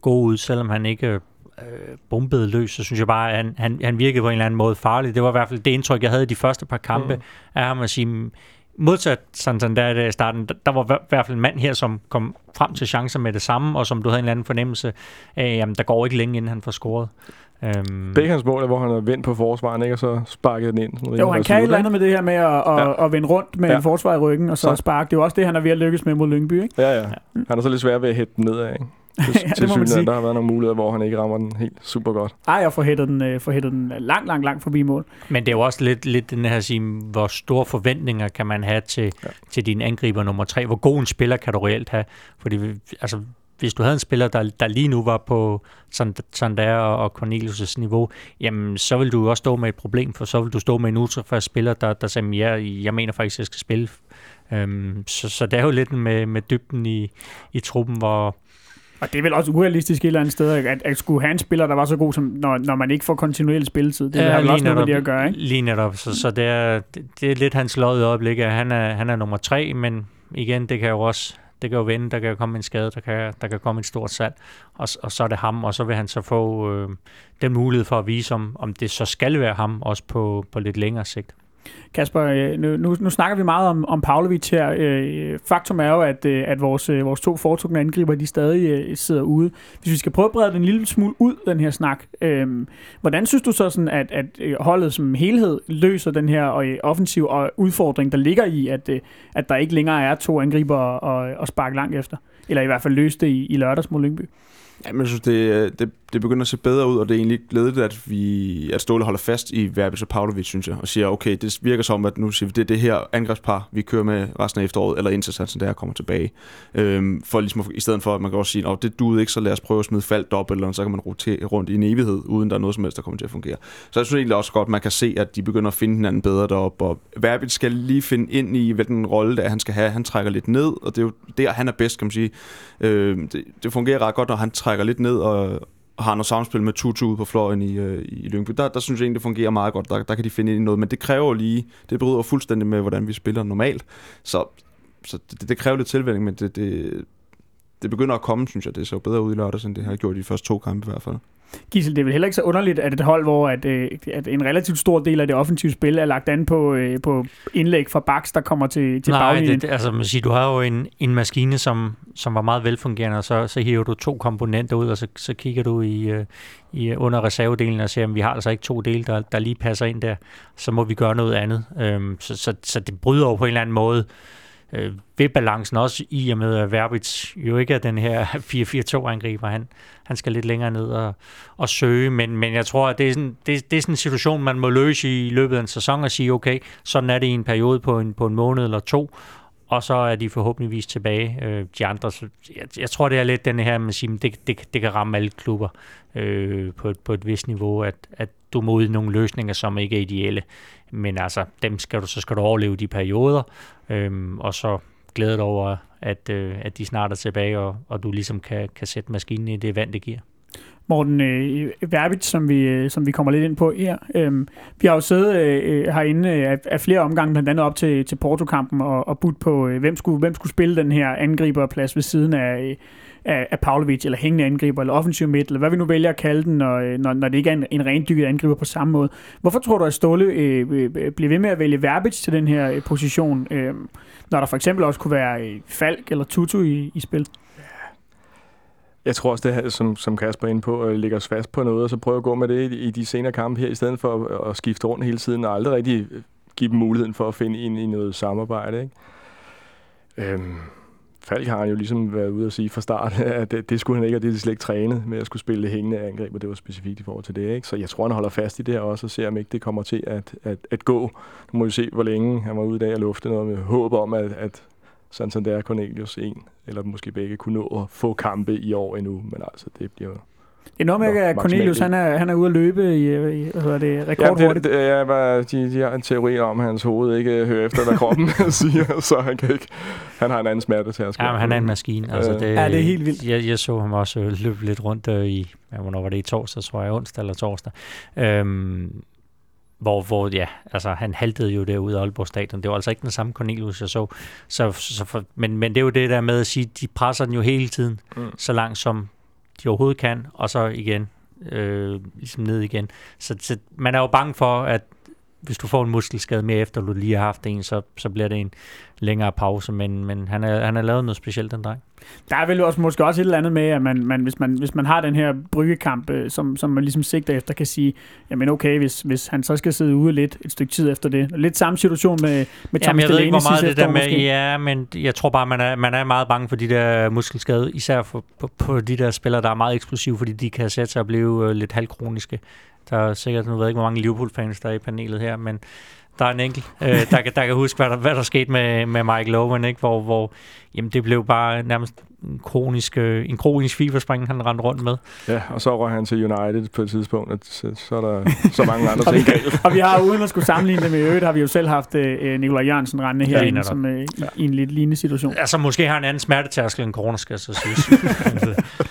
gode ud, selvom han ikke øh, bombede løs, så synes jeg bare, at han, han, han virkede på en eller anden måde farlig. Det var i hvert fald det indtryk, jeg havde i de første par kampe mm. af ham at sige, modsat sådan der i starten, der var i hvert fald en mand her, som kom frem til chancer med det samme, og som du havde en eller anden fornemmelse af, jamen, der går ikke længe, inden han får scoret. Øhm. Begge hans mål er, hvor han har vendt på forsvaren, ikke? og så sparket den ind. Sådan jo, han kan et eller andet med det her med at, at, ja. at vende rundt med ja. en forsvar i ryggen, og så, så sparke. Det er jo også det, han er ved at lykkes med mod Lyngby, ikke? Ja, ja. Han er så lidt svær ved at hætte den nedad, ikke? Til, ja, det må man sige. Der har været nogle muligheder, hvor han ikke rammer den helt super godt. Ej, jeg får hættet den, øh, den langt, langt, langt forbi mål. Men det er jo også lidt, lidt den her sige, hvor store forventninger kan man have til, ja. til din angriber nummer tre? Hvor god en spiller kan du reelt have? Fordi altså, hvis du havde en spiller, der, der lige nu var på sådan der og Cornelius' niveau, jamen så vil du jo også stå med et problem, for så vil du stå med en ultrafast spiller, der, der siger, ja, jeg mener faktisk, at jeg skal spille. Øhm, så, så det er jo lidt med, med dybden i, i truppen, hvor, og det er vel også urealistisk et eller andet sted, at, at skulle have en spiller, der var så god, som når, når man ikke får kontinuerlig spilletid. Det ja, har vel også noget med det at gøre, ikke? Lige netop. Så, så det, er, det, det er lidt hans lod i øjeblikket. Han er, han er nummer tre, men igen, det kan jo også det kan jo vende, der kan komme en skade, der kan, der kan komme et stort salg, og, og så er det ham, og så vil han så få øh, den mulighed for at vise, om, om det så skal være ham, også på, på lidt længere sigt. Kasper, øh, nu, nu, nu snakker vi meget om, om Pavlovic her. Øh, faktum er jo, at, øh, at vores, øh, vores to foretrukne angriber, de stadig sidder ude. Hvis vi skal prøve at brede den en lille smule ud, den her snak, øh, hvordan synes du så, sådan, at, at holdet som helhed løser den her offensiv og udfordring, der ligger i, at, at der ikke længere er to angriber at, at sparke langt efter? Eller i hvert fald løse det i, i lørdags mod Lyngby? Jamen, jeg synes, det, det, det begynder at se bedre ud, og det er egentlig glædeligt, at, vi, at Ståle holder fast i Verbis og Pavlovic, synes jeg, og siger, okay, det virker som, at nu siger vi, det er det her angrebspar, vi kører med resten af efteråret, eller indtil Sansen der kommer tilbage. Øhm, for ligesom, i stedet for, at man kan også sige, at det duede ikke, så lad os prøve at smide fald op, eller så kan man rotere rundt i en evighed, uden der er noget som helst, der kommer til at fungere. Så jeg synes egentlig også godt, at man kan se, at de begynder at finde hinanden bedre deroppe, og Verbit skal lige finde ind i, hvilken rolle det er, han skal have. Han trækker lidt ned, og det er jo der, han er bedst, kan man sige. Øhm, det, det fungerer ret godt, når han trækker lidt ned, og, og har noget samspil med Tutu ude på fløjen i, øh, i Lyngby. Der, der synes jeg egentlig, det fungerer meget godt. Der, der kan de finde ind i noget, men det kræver lige, det bryder fuldstændig med, hvordan vi spiller normalt. Så, så det, det kræver lidt tilvænning, men det, det, det begynder at komme, synes jeg. Det ser jo bedre ud i lørdags, end det har gjort i de første to kampe i hvert fald. Gisel, det er vel heller ikke så underligt, at et hold, hvor at, øh, at en relativt stor del af det offensive spil er lagt an på, øh, på indlæg fra baks, der kommer til, til Nej, det, altså man siger, du har jo en, en maskine, som, som var meget velfungerende, og så, så hiver du to komponenter ud, og så, så kigger du i, øh, i under reservedelen og siger, at vi har altså ikke to dele, der, der lige passer ind der. Så må vi gøre noget andet. Øhm, så, så, så det bryder jo på en eller anden måde øh, Øh, ved balancen også i og med, at Verbitz jo ikke er den her 4-4-2-angriber. Han, han skal lidt længere ned og, og søge, men, men jeg tror, at det er, sådan, det, det er sådan en situation, man må løse i løbet af en sæson og sige, okay, sådan er det i en periode på en, på en måned eller to, og så er de forhåbentligvis tilbage. Øh, de andre, så jeg, jeg tror, det er lidt den her, man siger, det, det, det kan ramme alle klubber øh, på, på et vist niveau, at, at du må ud i nogle løsninger, som ikke er ideelle. Men altså, dem skal du, så skal du overleve de perioder, øhm, og så glæde dig over, at, øh, at de snart er tilbage, og, og du ligesom kan, kan sætte maskinen i det vand, det giver. Morten øh, Verbit, som vi, øh, som vi kommer lidt ind på her. Øh, vi har jo siddet øh, øh herinde øh, af, af flere omgange, blandt andet op til, til Porto-kampen, og, og budt på, øh, hvem, skulle, hvem skulle spille den her angriberplads ved siden af, af, af Pavlovic, eller hængende angriber, eller offensiv midt, eller hvad vi nu vælger at kalde den, når, øh, når, når det ikke er en, en rendykket angriber på samme måde. Hvorfor tror du, at Ståle øh, øh, øh bliver ved med at vælge Verbit til den her øh, position, øh, når der for eksempel også kunne være øh, Falk eller Tutu i, i spil? Jeg tror også, det her, som, som Kasper er inde på, øh, ligger os fast på noget, og så prøve at gå med det i, i de senere kampe her, i stedet for at, at skifte rundt hele tiden, og aldrig rigtig give dem muligheden for at finde ind i noget samarbejde. Ikke? Øhm, Falk har han jo ligesom været ude at sige fra start, at det, det skulle han ikke, og det er slet ikke trænet med at skulle spille det hængende angreb, og det var specifikt i forhold til det. Ikke? Så jeg tror, han holder fast i det her også, og ser om ikke det kommer til at, at, at gå. Nu må vi se, hvor længe han var ude i dag og lufte noget med håb om, at, at Santander Cornelius en, eller måske begge, kunne nå at få kampe i år endnu, men altså, det bliver det er noget med, at Cornelius han er, han er ude at løbe i, i hvad hedder det, rekordhurtigt. Ja, det, det, ja, hvad, de, de har en teori om, at hans hoved ikke hører efter, hvad kroppen siger, så han kan ikke... Han har en anden smerte til at Ja, men han er en maskine. Altså, det, ja, det er helt vildt. Jeg, jeg så ham også løbe lidt rundt øh, i... Ja, hvornår var det i torsdag, tror jeg, onsdag eller torsdag. Øhm, hvor, hvor ja, altså, han haltede jo derude af Aalborg Stadion. Det var altså ikke den samme Cornelius, jeg så. så, så for, men, men det er jo det der med at sige, de presser den jo hele tiden, mm. så langt som de overhovedet kan, og så igen, øh, ligesom ned igen. Så, så man er jo bange for, at hvis du får en muskelskade mere efter, du lige har haft en, så, så bliver det en længere pause, men, men han, er, han er lavet noget specielt, den dreng. Der er vel også, måske også et eller andet med, at man, man, hvis, man, hvis man har den her bryggekamp, øh, som, som man ligesom sigter efter, kan sige, jamen okay, hvis, hvis han så skal sidde ude lidt et stykke tid efter det. Lidt samme situation med, med Thomas jeg ved ikke, hvor meget det der med, måske. ja, men jeg tror bare, man er, man er meget bange for de der muskelskade, især for, på, på de der spillere, der er meget eksplosive, fordi de kan sætte sig og blive øh, lidt halvkroniske. Der er sikkert, nu ved jeg ikke, hvor mange Liverpool-fans der er i panelet her, men der er en enkelt, øh, der, der kan huske, hvad der, hvad der skete med, med Michael Owen, ikke? Hvor, hvor jamen, det blev bare nærmest en kronisk, øh, en kronisk fiberspring, han rendte rundt med. Ja, og så røg han til United på et tidspunkt, at så, så er der så mange andre ting galt. og vi har, uden at skulle sammenligne det med øvrigt, har vi jo selv haft øh, Nikolaj Jørgensen rendende herinde, ja, som øh, ja. i en lidt lignende situation. Altså måske har han en anden smertetærskel end corona, skal så sige.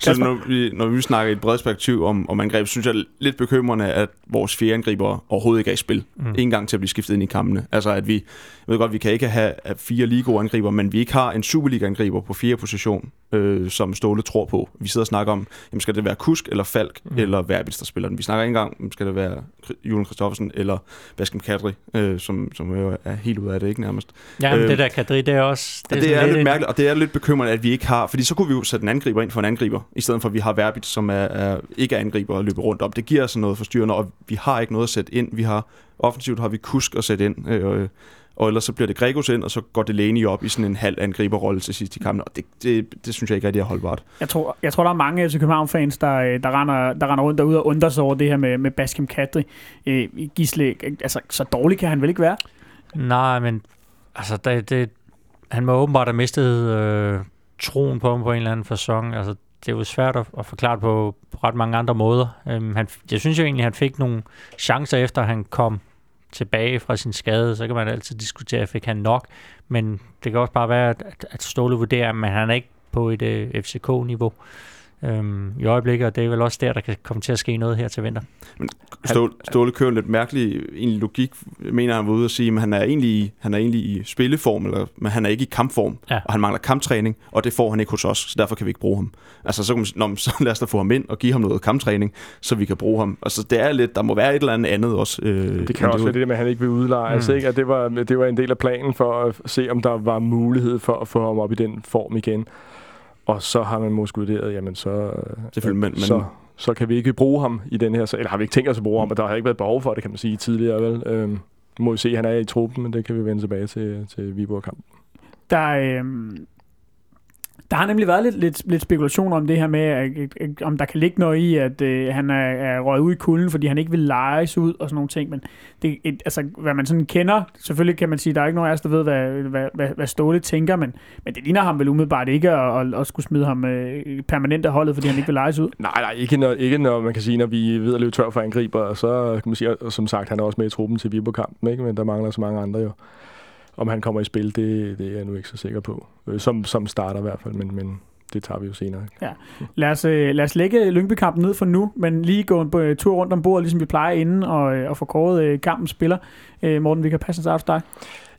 så når vi, når vi snakker i et bredt perspektiv om, om angreb, synes jeg lidt bekymrende, at vores fire angriber overhovedet ikke er i spil. Mm. En gang til at blive skiftet ind i kampene. Altså at vi, jeg ved godt, vi kan ikke have fire lige gode angriber, men vi ikke har en Superliga-angriber på fire position, øh, som Ståle tror på. Vi sidder og snakker om, jamen skal det være Kusk eller Falk mm. eller Verbitz, der spiller den. Vi snakker ikke engang, skal det være Julian Christoffersen eller Baskem Kadri, øh, som, som jo er helt ud af det, ikke nærmest. Ja, men øh, det der Kadri, det er også... Det, er, det er lidt, lidt mærkeligt, og det er lidt bekymrende, at vi ikke har, fordi så kunne vi jo sætte en angriber ind for en angriber, i stedet for at vi har Verbitz, som er, er ikke er angriber og løber rundt om. Det giver sådan noget forstyrrende, og vi har ikke noget at sætte ind. Vi har offensivt har vi Kusk at sætte ind, øh, og ellers så bliver det Gregos ind, og så går Delaney op i sådan en halv angriberrolle til sidst i kampen, og det, det, det synes jeg ikke rigtig er holdbart. Jeg tror, jeg tror der er mange FC København-fans, der, der, render, der render rundt derude og undrer sig over det her med, med Baskim Kadri. Øh, Gisle, altså, så dårlig kan han vel ikke være? Nej, men altså, det, det, han må åbenbart have mistet øh, troen på ham på en eller anden fasong. Altså, det er jo svært at, at forklare på, på ret mange andre måder. Øhm, han, jeg synes jo egentlig, at han fik nogle chancer efter, han kom tilbage fra sin skade, så kan man altid diskutere, fik han nok, men det kan også bare være, at, at Ståle vurderer, at han er ikke på et øh, FCK-niveau øhm, i øjeblikket, og det er vel også der, der kan komme til at ske noget her til vinter. Men Ståle, Ståle kører lidt mærkelig en logik, mener han var ude at sige, at han er egentlig, han er egentlig i spilleform, eller, men han er ikke i kampform, ja. og han mangler kamptræning, og det får han ikke hos os, så derfor kan vi ikke bruge ham. Altså, så, kan man, når, så lad os da få ham ind og give ham noget kamptræning, så vi kan bruge ham. Altså, det er lidt, der må være et eller andet andet også. Øh, det kan også være det med, at han ikke vil udleje. Mm. ikke? At det, var, det var en del af planen for at se, om der var mulighed for at få ham op i den form igen. Og så har man måske vurderet, jamen så, Selvfølgelig, men, så, men... så kan vi ikke bruge ham i den her, eller har vi ikke tænkt os at bruge ham, og der har ikke været behov for det, kan man sige, tidligere. Vel? Øhm, må vi se, at han er i truppen, men det kan vi vende tilbage til, til Viborg-kampen. Der, øhm, der har nemlig været lidt, lidt, lidt spekulation om det her med, at, at, om der kan ligge noget i, at øh, han er, er røget ud i kulden, fordi han ikke vil lejes ud og sådan nogle ting. Men det, et, altså, hvad man sådan kender, selvfølgelig kan man sige, der er ikke nogen af os, der ved, hvad, hvad, hvad, hvad Ståle tænker, men, men det ligner ham vel umiddelbart ikke at, at, at skulle smide ham øh, permanent af holdet, fordi han ikke vil lejes ud. Nej, nej, ikke når, ikke når man kan sige, når vi ved at løbe tør for angriber, så kan man sige, og som sagt, han er også med i truppen til Viborg-kampen, ikke? men der mangler så mange andre jo om han kommer i spil, det, det er jeg nu ikke så sikker på. Øh, som, som starter i hvert fald, men, men det tager vi jo senere. Ja. Lad, os, øh, lad os lægge Lyngby-kampen ned for nu, men lige gå en øh, tur rundt om bordet, ligesom vi plejer inden, og, og få kåret kampens spiller. Morten, vi kan passe af dig.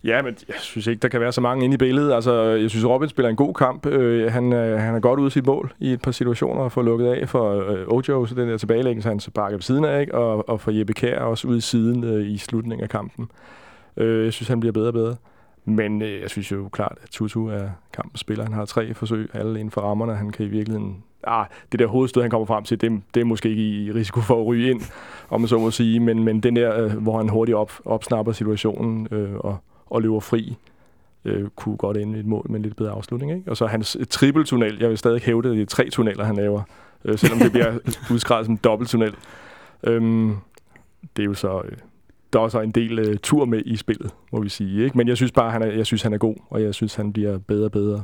Ja, men jeg synes ikke, der kan være så mange inde i billedet. Altså, jeg synes, Robin spiller en god kamp. Øh, han, øh, han er godt ude sit mål i et par situationer og får lukket af for øh, Ojo, så den der tilbagelæggelse, han så bakker ved siden af, ikke? Og, og for Jeppe Kær også ude i siden øh, i slutningen af kampen. Øh, jeg synes, han bliver bedre og bedre. Men øh, jeg synes jo klart, at Tutu er kampens spiller. Han har tre forsøg, alle inden for rammerne. Han kan i virkeligheden... Ah, det der hovedstød, han kommer frem til, det, det er måske ikke i risiko for at ryge ind, om man så må sige. Men, men den der, øh, hvor han hurtigt op, opsnapper situationen øh, og, og løber fri, øh, kunne godt ende et mål med en lidt bedre afslutning. Ikke? Og så hans trippeltunnel. Jeg vil stadig hævde, at det er tre tunneller, han laver. Øh, selvom det bliver udskrevet som dobbelttunnel. Øhm, det er jo så... Øh, der er også en del uh, tur med i spillet, må vi sige. Ikke? Men jeg synes bare, han er, jeg synes, han er god, og jeg synes, han bliver bedre og bedre.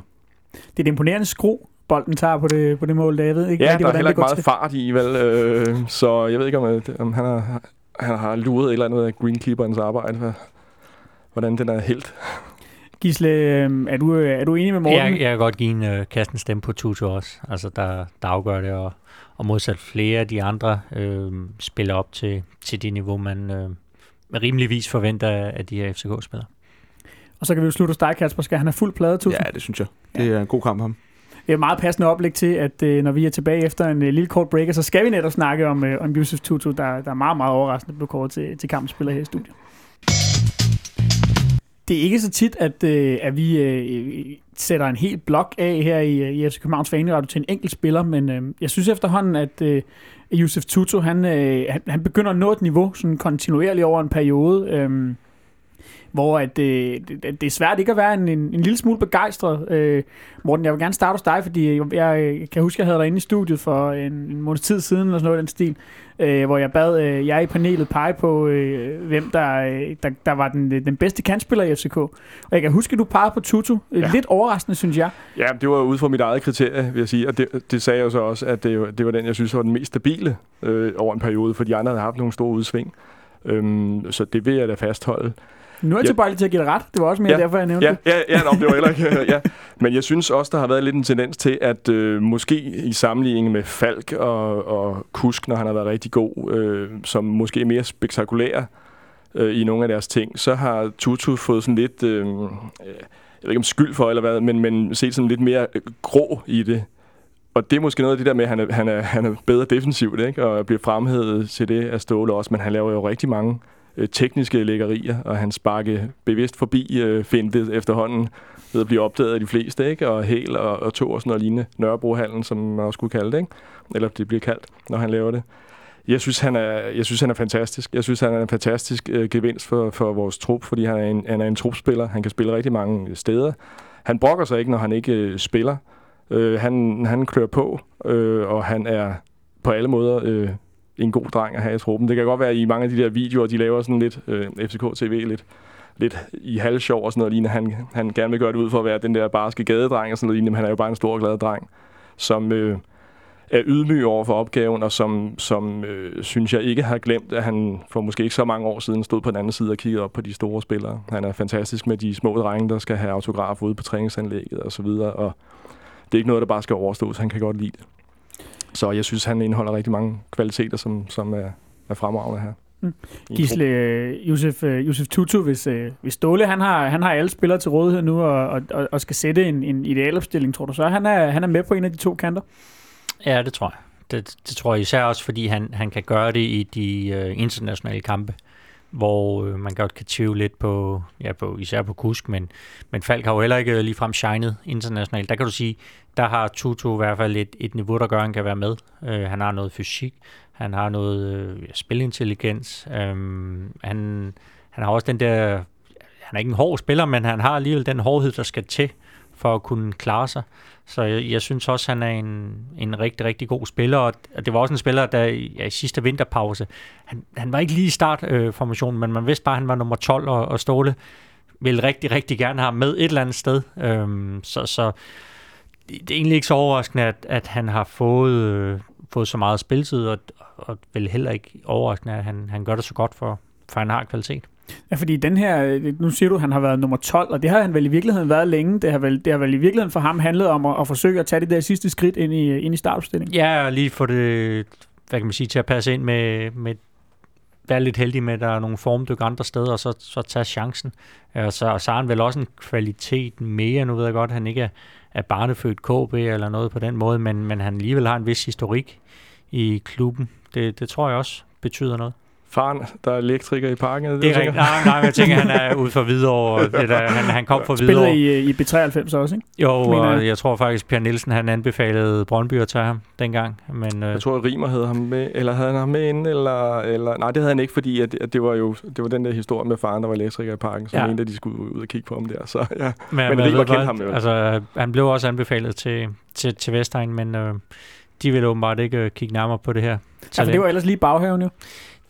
Det er et imponerende skru, bolden tager på det, på det mål, David. Ikke? Ja, rigtig, der er heller ikke meget til. fart i, vel? Øh, så jeg ved ikke, om, øh, om han, har, han har luret et eller andet af Greenkeeperens arbejde. Hvordan den er helt. Gisle, øh, er du, er du enig med Morten? Jeg, jeg kan godt give en uh, kasten stemme på Tutu også. Altså, der, der afgør det, og, og modsat flere af de andre øh, spiller op til, til det niveau, man, øh, rimeligvis forventer af de her FCK-spillere. Og så kan vi jo slutte hos dig, Kasper. Skal han have fuld plade, tusind? Ja, det synes jeg. Det er en god kamp ham. Det er meget passende oplæg til, at øh, når vi er tilbage efter en øh, lille kort break, så skal vi netop snakke om, øh, om Yusuf Tutu, der, der er meget, meget overraskende blev kort til, til kampspiller her i studiet. Det er ikke så tit, at, øh, at vi øh, øh sætter en helt blok af her i, øh, i FC Københavns Fanradio til en enkelt spiller, men øh, jeg synes efterhånden, at øh, Josef Tutu, han, øh, han, han begynder at nå et niveau sådan kontinuerligt over en periode. Øh, hvor at, øh, det, det er svært ikke at være en, en, en lille smule begejstret. Øh, Morten, jeg vil gerne starte hos dig, fordi jeg, jeg kan huske, at jeg havde dig inde i studiet for en, en måneds tid siden, eller sådan noget den stil, øh, hvor jeg bad øh, jeg i panelet pege på, øh, hvem der, øh, der, der var den, den bedste kantspiller i FCK. Og jeg kan huske, at du pegede på Tutu. Ja. Lidt overraskende, synes jeg. Ja, det var ud fra mit eget kriterie, vil jeg sige. Og det, det sagde jeg så også, at det, det var den, jeg synes var den mest stabile øh, over en periode, for de andre havde haft nogle store udsving. Øhm, så det vil jeg da fastholde. Nu er jeg Ja. tilbøjelig til at give dig ret. Det var også mere Ja. derfor, jeg nævnte Ja, det. ja, ja nå, det var heller ikke... ja. Men jeg synes også, der har været lidt en tendens til, at øh, måske i sammenligning med Falk og, og Kusk, når han har været rigtig god, øh, som måske er mere spektakulær øh, i nogle af deres ting, så har Tutu fået sådan lidt... Øh, øh, jeg ved ikke om skyld for eller hvad, men, men set sådan lidt mere øh, grå i det. Og det er måske noget af det der med, at han er, han er, han er bedre defensivt, ikke? og bliver fremhævet til det af Ståle også, men han laver jo rigtig mange øh, tekniske lækkerier, og han sparke bevidst forbi øh, fintet efterhånden ved at blive opdaget af de fleste, ikke? og Hæl og, og to og sådan noget lignende. Nørrebrohallen, som man også kunne kalde det, ikke? eller det bliver kaldt, når han laver det. Jeg synes, han er, jeg synes, han er fantastisk. Jeg synes, han er en fantastisk øh, gevinst for, for vores trup, fordi han er, en, han er en trupspiller. Han kan spille rigtig mange steder. Han brokker sig ikke, når han ikke øh, spiller. Øh, han, han klør på, øh, og han er på alle måder øh, en god dreng at have i truppen. Det kan godt være, at i mange af de der videoer, de laver sådan lidt øh, FCK-TV, lidt, lidt i halvsjov og sådan noget lignende. Han, han gerne vil gøre det ud for at være den der barske gadedreng og sådan noget lignende, men han er jo bare en stor glad dreng, som øh, er ydmyg over for opgaven, og som, som øh, synes jeg ikke har glemt, at han for måske ikke så mange år siden stod på den anden side og kiggede op på de store spillere. Han er fantastisk med de små drenge, der skal have autograf ude på træningsanlægget og så videre, og det er ikke noget, der bare skal overstås. Han kan godt lide det. Så jeg synes, han indeholder rigtig mange kvaliteter, som, som er, er fremragende her. Mm. Gisle, øh, Josef, øh, Josef Tutu, hvis, øh, hvis Ståle han har, han har alle spillere til rådighed nu og, og, og- og skal sætte en, en idealopstilling, tror du så, han er, han er med på en af de to kanter? Ja, det tror jeg. Det, det tror jeg især også, fordi han, han kan gøre det i de øh, internationale kampe, hvor øh, man godt kan tvivle lidt på, ja, på, især på Kusk, men, men Falk har jo heller ikke ligefrem shined internationalt. Der kan du sige, der har Tutu i hvert fald et, et niveau, der gør, at han kan være med. Øh, han har noget fysik, han har noget øh, spilintelligens, øh, han, han har også den der, han er ikke en hård spiller, men han har alligevel den hårdhed, der skal til for at kunne klare sig. Så jeg, jeg synes også, han er en, en rigtig, rigtig god spiller, og det var også en spiller, der i- ja, i sidste vinterpause, han, han var ikke lige i startformationen, øh, formationen, men man vidste bare, at han var nummer 12, og, og Ståle ville rigtig, rigtig gerne have ham med et eller andet sted. Øhm, så, så det, det er egentlig ikke så overraskende, at, at han har fået, øh, fået så meget spiltid, og, og vel heller ikke overraskende, at han, han gør det så godt, for, for han har kvalitet. Ja, fordi den her, øh, nu siger du, at han har været nummer 12, og det har han vel i virkeligheden været længe. Det har vel, det har vel i virkeligheden for ham handlet om at, at forsøge at tage det der sidste skridt ind i, ind i startopstillingen. Ja, og lige få det, hvad kan man sige, til at passe ind med, med være lidt heldig med, at der er nogle formdyk andre steder, og så, så tage chancen. Øh, og så, så har han vel også en kvalitet mere. Nu ved jeg godt, at han ikke er, er barnefødt KB eller noget på den måde, men, men han alligevel har en vis historik i klubben. Det, det tror jeg også betyder noget. Faren, der er elektriker i parken. Det er rigtigt. Nej, nej, jeg tænker, han er ude for Hvidovre. Det der, han, han kom fra Hvidovre. i, øh, i B93 også, ikke? Jo, jeg. og jeg tror faktisk, Per Nielsen han anbefalede Brøndby at tage ham dengang. Men, øh, Jeg tror, at Rimer havde ham med, eller havde han ham med inden, eller, eller... Nej, det havde han ikke, fordi at, at det var jo det var den der historie med faren, der var elektriker i parken, som Ja. mente, at de skulle ud og kigge på ham der. Så ja, Men, Men men ved kendte ham jo. Altså, han blev også anbefalet til, til, til Vestegn, men øh, de ville åbenbart ikke øh, kigge nærmere på det her. Ja, for det var ellers lige i baghaven jo.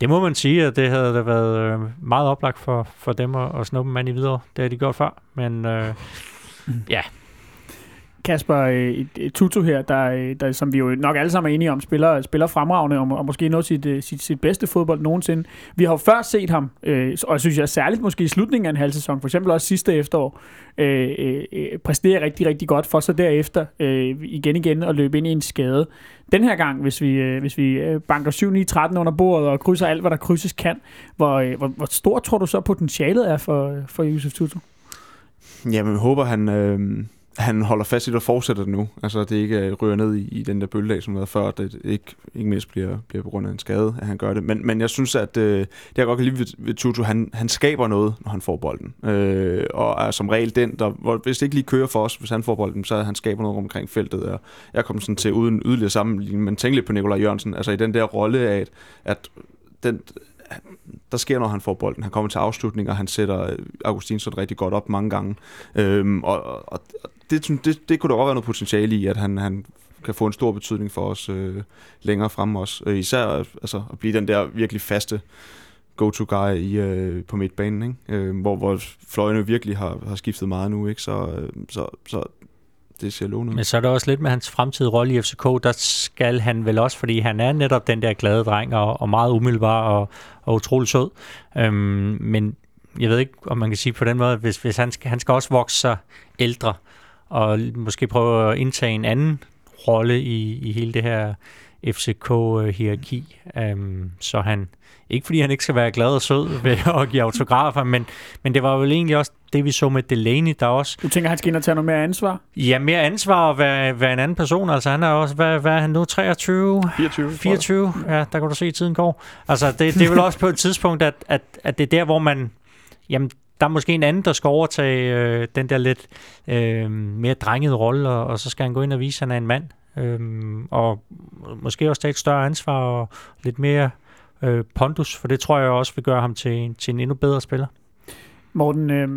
Det må man sige, at det havde da været øh, meget oplagt for, for dem at, at snuppe en mand i videre. Det har de gjort før, men øh, Kasper øh, Tutu her, der, øh, der, som vi jo nok alle sammen er enige om, spiller, spiller fremragende og, og måske noget sit, øh, sit, sit bedste fodbold nogensinde. Vi har jo før set ham, øh, og synes jeg særligt måske i slutningen af en halv sæson, for eksempel også sidste efterår, øh, øh, præstere rigtig, rigtig godt, for så derefter øh, igen igen at løbe ind i en skade. Den her gang, hvis vi, øh, hvis vi banker 7-9-13 under bordet og krydser alt, hvad der krydses kan, hvor, øh, hvor, hvor stort tror du så potentialet er for, for Yusuf Tutu? Jamen, jeg håber, han, øh, han holder fast i det og fortsætter det nu. Altså, at det ikke øh, ryger ned i, i den der bølgedag, som var før. At det ikke, ikke mindst bliver, bliver på grund af en skade, at han gør det. Men, men jeg synes, at øh, det jeg godt kan lide ved, ved Tutu, han, han skaber noget, når han får bolden. Øh, og er som regel den, der, hvor, hvis det ikke lige kører for os, hvis han får bolden, så er han skaber noget omkring feltet. Og jeg kom sådan til uden yderligere sammenligning, men tænk lidt på Nikolaj Jørgensen. Altså i den der rolle af, at, at den, der sker, når han får bolden. Han kommer til afslutning, og han sætter øh, Augustinsson rigtig godt op mange gange. Øhm, og og, det, det, det kunne der også være noget potentiale i, at han, han kan få en stor betydning for os øh, længere frem også. Øh, især altså, at blive den der virkelig faste go-to-guy i, øh, på midtbanen, ikke? Øh, hvor, hvor fløjene virkelig har, har skiftet meget nu. Ikke? Så, øh, så, så det ser lovende ud. Men så er det også lidt med hans fremtidige rolle i FCK, der skal han vel også, fordi han er netop den der glade dreng, og, og meget umiddelbar og, og utrolig sød. Øhm, men jeg ved ikke, om man kan sige på den måde, hvis, hvis han, skal, han skal også vokse sig ældre, og måske prøve at indtage en anden rolle i, i hele det her FCK-hierarki, um, så han, ikke fordi han ikke skal være glad og sød ved at give autografer, men, men det var vel egentlig også det, vi så med Delaney, der også... Du tænker, han skal ind og tage noget mere ansvar? Ja, mere ansvar og være, være en anden person. Altså han er også, hvad, hvad er han nu, 23? 24. 24, ja, der kan du se, at tiden går. Altså det, det er vel også på et tidspunkt, at, at, at det er der, hvor man... Jamen, der er måske en anden, der skal overtage øh, den der lidt øh, mere drengede rolle, og, og så skal han gå ind og vise, at han er en mand. Øh, og måske også tage et større ansvar og lidt mere øh, pondus, for det tror jeg også vil gøre ham til, til en endnu bedre spiller. Morten, øh,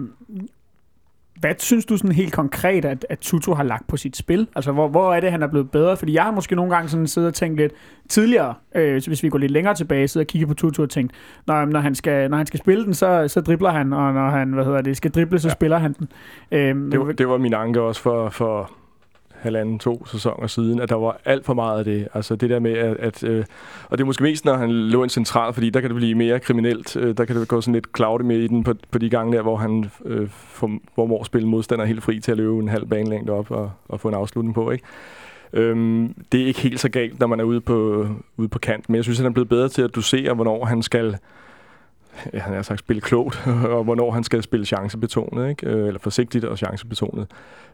hvad synes du sådan helt konkret, at, at Tutu har lagt på sit spil? Altså, hvor, hvor er det, han er blevet bedre? Fordi jeg har måske nogle gange sådan siddet og tænkt lidt tidligere, øh, hvis vi går lidt længere tilbage, sidder og kigger på Tutu og tænkt, når, når, han skal, når han skal spille den, så, så dribler han, og når han hvad hedder det, skal drible, så ja. spiller han den. Øh, det, var, det var min anke også for, for halvanden, to sæsoner siden, at der var alt for meget af det. Altså det der med, at... at øh, og det er måske mest, når han lå en central, fordi der kan det blive mere kriminelt. Øh, der kan det gå sådan lidt cloudy med i den på, på de gange der, hvor han øh, formår at spille modstander helt fri til at løbe en halv banelængde op og, og få en afslutning på, ikke? Øhm, det er ikke helt så galt, når man er ude på, ude på kant, men jeg synes, at han er blevet bedre til at dosere, hvornår han skal ja, han har sagt spille klogt, og hvornår han skal spille chancebetonet, ikke? Øh, eller forsigtigt og chancebetonet.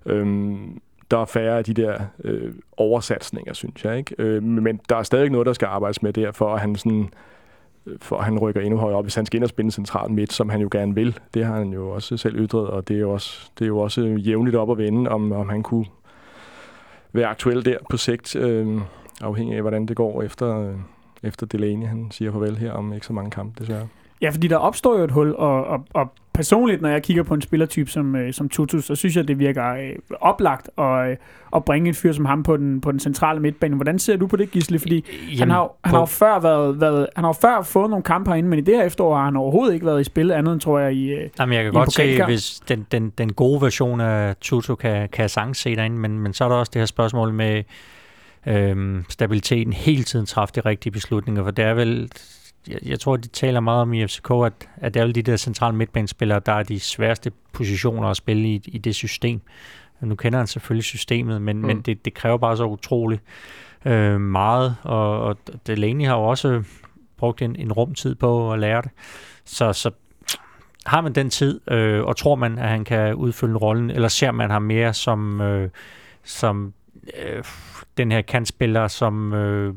Øhm, der er færre af de der øh, oversatsninger, synes jeg. Ikke? Øh, men der er stadig noget, der skal arbejdes med der, for at han sådan øh, for at han rykker endnu højere op, hvis han skal ind og spille central midt, som han jo gerne vil. Det har han jo også selv ytret, og det er jo også, det er jo også jævnligt op at vende, om, om han kunne være aktuel der på sigt, øh, afhængig af, hvordan det går efter, øh, efter Delaney, han siger farvel her om ikke så mange kampe, desværre. Ja, fordi der opstår jo et hul, og, og, og personligt, når jeg kigger på en spillertype som, øh, som Tutu, så synes jeg, det virker øh, oplagt at, øh, at bringe en fyr som ham på den, på den centrale midtbane. Hvordan ser du på det, Gisle? Fordi Jamen, han, har, han, har jo før været, været, han har før fået nogle kampe herinde, men i det her efterår har han overhovedet ikke været i spil andet, end tror jeg, i øh, Jamen, jeg kan godt se, hvis den, den, den gode version af Tutu kan, kan sagtens se derinde, men, men så er der også det her spørgsmål med øhm, stabiliteten hele tiden træffe de rigtige beslutninger, for det er vel jeg, jeg tror, de taler meget om i FCK, at, at det er alle de der centrale midtbanespillere, der er de sværeste positioner at spille i, i det system. Nu kender han selvfølgelig systemet, men, mm. men det, det kræver bare så utroligt øh, meget, og, og Delaney har jo også brugt en, en rumtid på at lære det. Så, så har man den tid, øh, og tror man, at han kan udfylde rollen, eller ser man ham mere som, øh, som øh, den her kantspiller, som, øh,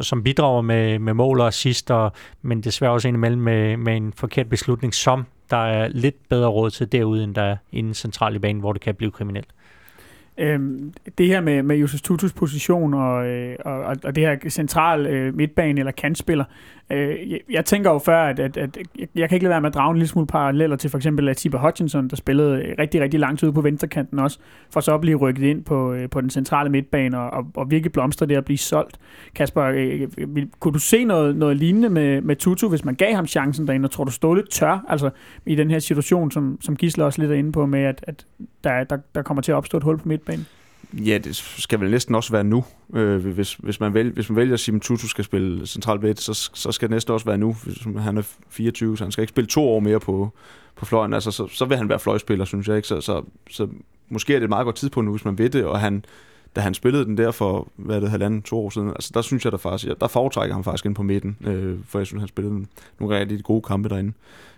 som bidrager med, med mål og assister, men desværre også indimellem med, med en forkert beslutning, som der er lidt bedre råd til derude, end der er inde central i banen, hvor det kan blive kriminelt. Øhm, det her med, med Justus Tutus position og, øh, og, og det her central øh, midtbane eller kantspiller, øh, jeg, jeg tænker jo før, at, at, at jeg, jeg kan ikke lade være med at drage en lille smule paralleller til for eksempel Atiba Hutchinson, der spillede øh, rigtig, rigtig langt ude på venstrekanten også, for så at blive rykket ind på, øh, på den centrale midtbane og, og, og virkelig blomstre det at blive solgt. Kasper, øh, øh kunne du se noget, noget lignende med, med Tutu, hvis man gav ham chancen derinde, og tror du stå lidt tør, altså i den her situation, som, som Gisle også lidt er inde på med, at, at der, der, der kommer til at opstå et hul på midtbanen? Ja, det skal vel næsten også være nu. Øh, hvis, hvis, man vælger, hvis man vælger at sige, at Tutu skal spille central ved, så, så skal det næsten også være nu. Hvis han er 24, så han skal ikke spille to år mere på, på fløjen. Altså, så, så vil han være fløjspiller, synes jeg. ikke. Så, så, så måske er det et meget godt tidspunkt nu, hvis man ved det, og han, da han spillede den der for, hvad er det, halvanden, to år siden, altså der synes jeg der faktisk, der foretrækker han faktisk ind på midten, øh, for jeg synes, han spillede nogle rigtig gode kampe derinde.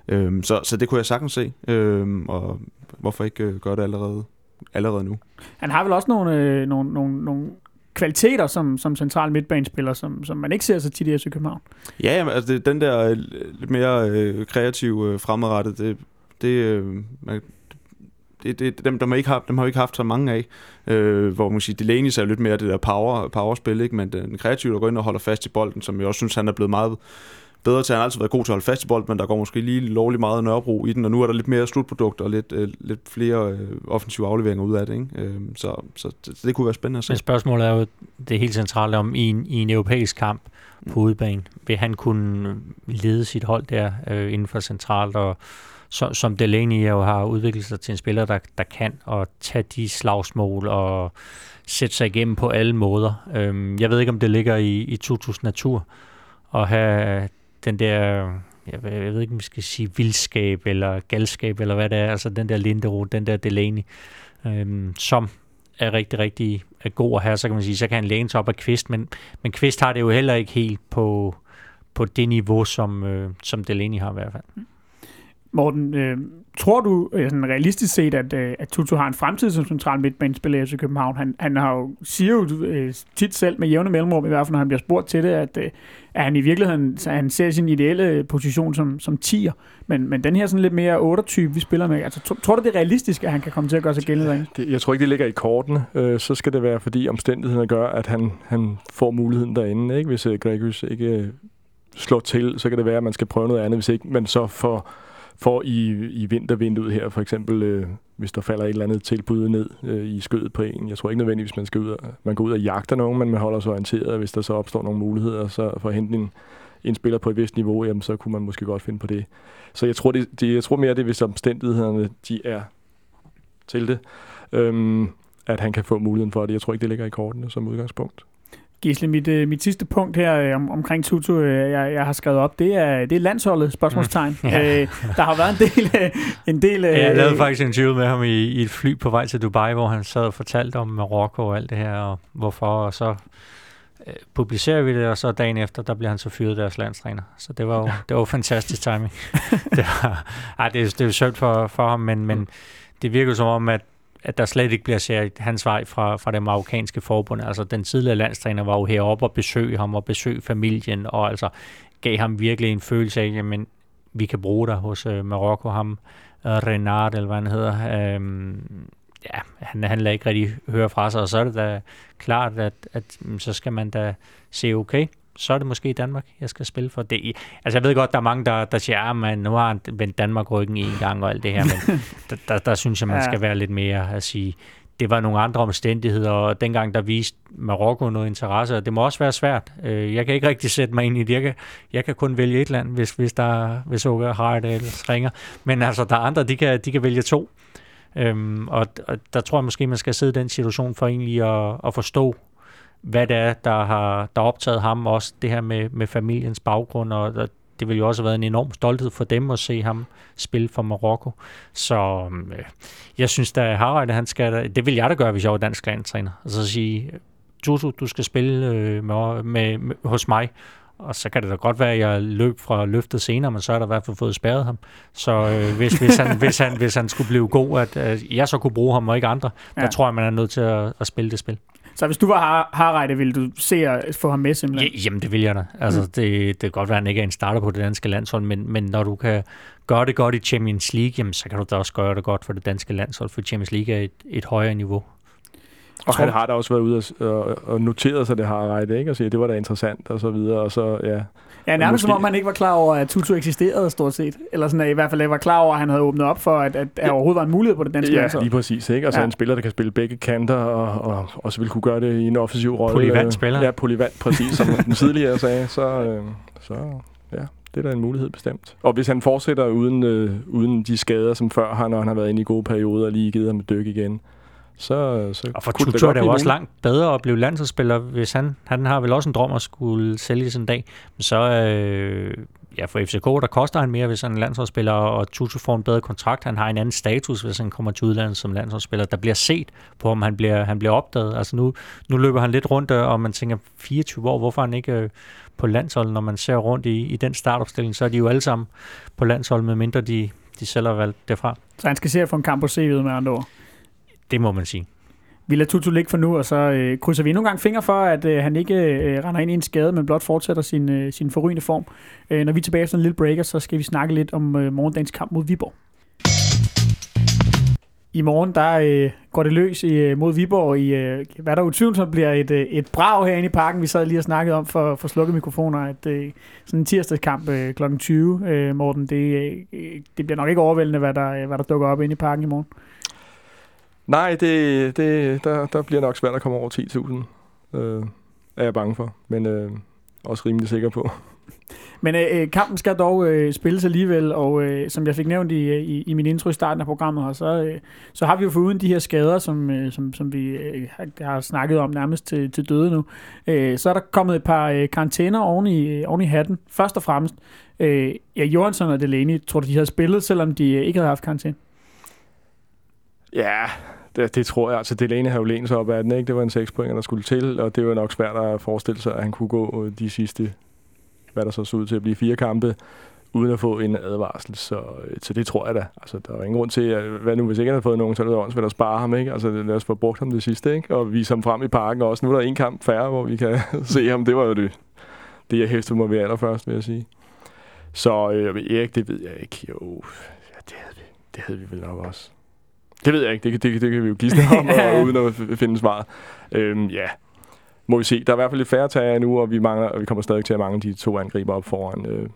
Øh, så, så det kunne jeg sagtens se, øh, og hvorfor ikke øh, gøre det allerede allerede nu. Han har vel også nogle, øh, nogle, nogle, nogle kvaliteter som, som central midtbanespiller, som, som man ikke ser så tit i FC København. Ja, jamen, altså det, den der øh, lidt mere øh, kreative øh, fremadrettet, det, det, øh, man, det, det, dem, dem, har ikke haft, dem har vi ikke haft så mange af, øh, hvor man siger, Delaney er lidt mere det der power, powerspil, ikke? men den kreative, der går ind og holder fast i bolden, som jeg også synes, han er blevet meget bedre til. Han har altid været god til at holde fast i bolden, men der går måske lige lovligt meget Nørrebro i den, og nu er der lidt mere slutprodukt og lidt, øh, lidt flere øh, offensive afleveringer ud af det. Ikke? Øh, så så det, det kunne være spændende at se. Men spørgsmålet er jo det helt centrale om i en, i en europæisk kamp på udebane. Vil han kunne lede sit hold der øh, inden for centralt, og så, som Delaney jo har udviklet sig til en spiller, der, der kan og tage de slagsmål og sætte sig igennem på alle måder. Øhm, jeg ved ikke, om det ligger i, i 2000 natur at have den der jeg, ved, jeg ved ikke, om vi skal sige vildskab eller galskab, eller hvad det er, altså den der Linderoth, den der Delaney, øhm, som er rigtig, rigtig er god at have, så kan man sige, så kan han læne sig op af Kvist, men, men Kvist har det jo heller ikke helt på, på det niveau, som, øh, som Delaney har i hvert fald. Mm. Morten, øh, tror du øh, sådan realistisk set, at, øh, at Tutu har en fremtid som central midtbanespiller i København? Han, han har jo, siger jo øh, tit selv med jævne mellemrum, i hvert fald når han bliver spurgt til det, at, øh, at han i virkeligheden så han ser sin ideelle position som, som 10'er. Men, men den her sådan lidt mere 8-type, vi spiller med, altså, tror, tror du, det er realistisk, at han kan komme til at gøre sig gældende derinde? Det, jeg tror ikke, det ligger i kortene. Øh, så skal det være, fordi omstændighederne gør, at han, han får muligheden derinde. Ikke? Hvis øh, Gregus ikke øh, slår til, så kan det være, at man skal prøve noget andet, hvis ikke man så får får i, i vintervinduet her, for eksempel, øh, hvis der falder et eller andet tilbud ned øh, i skødet på en. Jeg tror ikke nødvendigvis, man skal ud og, man går ud og jagter nogen, men man holder sig orienteret, hvis der så opstår nogle muligheder så for at hente en, en spiller på et vist niveau, jamen, så kunne man måske godt finde på det. Så jeg tror, det, det, jeg tror mere, det er, hvis omstændighederne de er til det, øhm, at han kan få muligheden for det. Jeg tror ikke, det ligger i kortene som udgangspunkt. Gisle, mit, øh, mit sidste punkt her øh, om, omkring Tutu, øh, jeg, jeg har skrevet op, det er, det er landsholdet, spørgsmålstegn. Mm. Ja. Øh, der har været en del... Øh, en del øh, jeg lavede faktisk en interview med ham i, i et fly på vej til Dubai, hvor han sad og fortalte om Marokko og alt det her, og hvorfor, og så øh, publicerer vi det, og så dagen efter, der bliver han så fyret deres landstræner. Så det var jo, det var jo fantastisk timing. det, var, ej, det, er, det er jo sødt for, for ham, men, men det virker som om, at at der slet ikke bliver set hans vej fra, fra det marokkanske forbund. Altså, den tidligere landstræner var jo heroppe og besøge ham og besøge familien, og altså gav ham virkelig en følelse af, jamen, vi kan bruge dig hos øh, Marokko, ham øh, Renard, eller hvad han hedder. Øhm, ja, han, han lader ikke rigtig høre fra sig, og så er det da klart, at, at mm, så skal man da se, okay, så er det måske Danmark, jeg skal spille for. Det, altså jeg ved godt, der er mange, der, der siger, at ah, nu har han vendt Danmark ryggen en gang og alt det her, men der, der, der synes jeg, man ja. skal være lidt mere at sige, det var nogle andre omstændigheder, og dengang der viste Marokko noget interesse, og det må også være svært. Øh, jeg kan ikke rigtig sætte mig ind i det. Jeg kan, jeg kan kun vælge et land, hvis, hvis, der, hvis Uga har det ringer. Men altså, der er andre, de kan, de kan vælge to. Øhm, og, og der tror jeg måske, man skal sidde i den situation for egentlig at, at forstå, hvad det er, der har der optaget ham, også det her med, med familiens baggrund, og det vil jo også have været en enorm stolthed for dem at se ham spille for Marokko. Så øh, jeg synes, at Harald, han skal, det vil jeg da gøre, hvis jeg var dansk landstræner. Altså sige, Tutu, du skal spille øh, med, med, med, hos mig, og så kan det da godt være, at jeg løb fra løftet senere, men så er der i hvert fald fået spærret ham. Så øh, hvis, hvis, han, hvis, han, hvis han skulle blive god, at øh, jeg så kunne bruge ham og ikke andre, ja. der tror jeg, man er nødt til at, at spille det spil. Så hvis du var Harreide, ville du se at få ham med simpelthen? Ja, jamen, det vil jeg da. Altså, mm. det, det kan godt være, at han ikke er en starter på det danske landshold, men, men når du kan gøre det godt i Champions League, jamen, så kan du da også gøre det godt for det danske landshold, for Champions League er et, et højere niveau. Og han har da også været ude og, og noteret sig det har ret, ikke? Og sige, det var da interessant og så videre, og så, ja. Ja, nærmest måske... som om man ikke var klar over, at Tutu eksisterede stort set. Eller sådan, at i hvert fald var klar over, at han havde åbnet op for, at, at der ja. overhovedet var en mulighed på det danske Ja, landshold. lige præcis, ikke? Altså ja. en spiller, der kan spille begge kanter, og, og også vil kunne gøre det i en offensiv rolle. Polyvant spiller. Ja, polyvant, præcis, som den tidligere sagde. Så, øh, så ja, det er da en mulighed bestemt. Og hvis han fortsætter uden, øh, uden de skader, som før har, når han har været inde i gode perioder og lige givet ham et dyk igen, så, så og for Tutu er det jo også langt bedre at blive landsholdsspiller, hvis han, han har vel også en drøm at skulle sælges en dag. Så øh, ja, for FCK, der koster han mere, hvis han er landsholdsspiller, og Tutu får en bedre kontrakt. Han har en anden status, hvis han kommer til udlandet som landsholdsspiller. Der bliver set på, om han bliver, han bliver opdaget. Altså nu, nu løber han lidt rundt, øh, og man tænker, 24 år, hvorfor han ikke øh, på landsholdet, når man ser rundt i, i den startopstilling, så er de jo alle sammen på landsholdet, medmindre de, de selv har valgt derfra. Så han skal se at få en kamp på CV'et med andre ord? Det må man sige. Vi lader Tutu ligge for nu, og så øh, krydser vi nogle gang fingre for, at øh, han ikke øh, render ind i en skade, men blot fortsætter sin, øh, sin forrygende form. Øh, når vi er tilbage efter en lille breaker, så skal vi snakke lidt om øh, morgendagens kamp mod Viborg. I morgen der øh, går det løs i, øh, mod Viborg i, øh, hvad der utvivlsomt bliver et, øh, et brag herinde i parken. Vi sad lige og snakkede om for, for slukket mikrofoner, at øh, sådan en tirsdagskamp øh, kl. 20, øh, Morten, det, øh, øh, det bliver nok ikke overvældende, hvad der, øh, hvad der dukker op inde i parken i morgen. Nej, det, det, der, der bliver nok svært at komme over 10.000, øh, er jeg bange for. Men øh, også rimelig sikker på. Men øh, øh, kampen skal dog øh, spilles alligevel, og øh, som jeg fik nævnt i, øh, i, i min intro i starten af programmet her, så, øh, så har vi jo fået uden de her skader, som, øh, som, som vi øh, har, snakket om nærmest til, til døde nu. Øh, så er der kommet et par øh, karantæner oven i, øh, oven i hatten. Først og fremmest, øh, ja, Johansson og Delaney, tror du, de havde spillet, selvom de øh, ikke havde haft karantæne? Ja, det, det tror jeg. Altså, Delaney har jo lænet sig op af den, ikke? Det var en 6 point, der skulle til, og det var nok svært at forestille sig, at han kunne gå øh, de sidste hvad der så så ud til at blive fire kampe, uden at få en advarsel. Så, øh, så det tror jeg da. Altså, der er ingen grund til, at hvad nu, hvis ikke han havde fået nogen, så er det åndsvært at spare ham. Ikke? Altså, lad os få brugt ham det sidste, ikke? og vise ham frem i parken også. Nu er der en kamp færre, hvor vi kan se ham. Det var jo det, det jeg hæftede mig ved allerførst, vil jeg sige. Så øh, Erik, det ved jeg ikke. Jo, ja, det, havde vi, det havde vi vel nok også. Det ved jeg ikke. Det, det, det kan vi jo gisne om, og, uden at finde svaret. Øhm, ja, må vi se. Der er i hvert fald lidt færre tager nu, og vi, mangler, og vi kommer stadig til at mange de to angriber op foran, øh,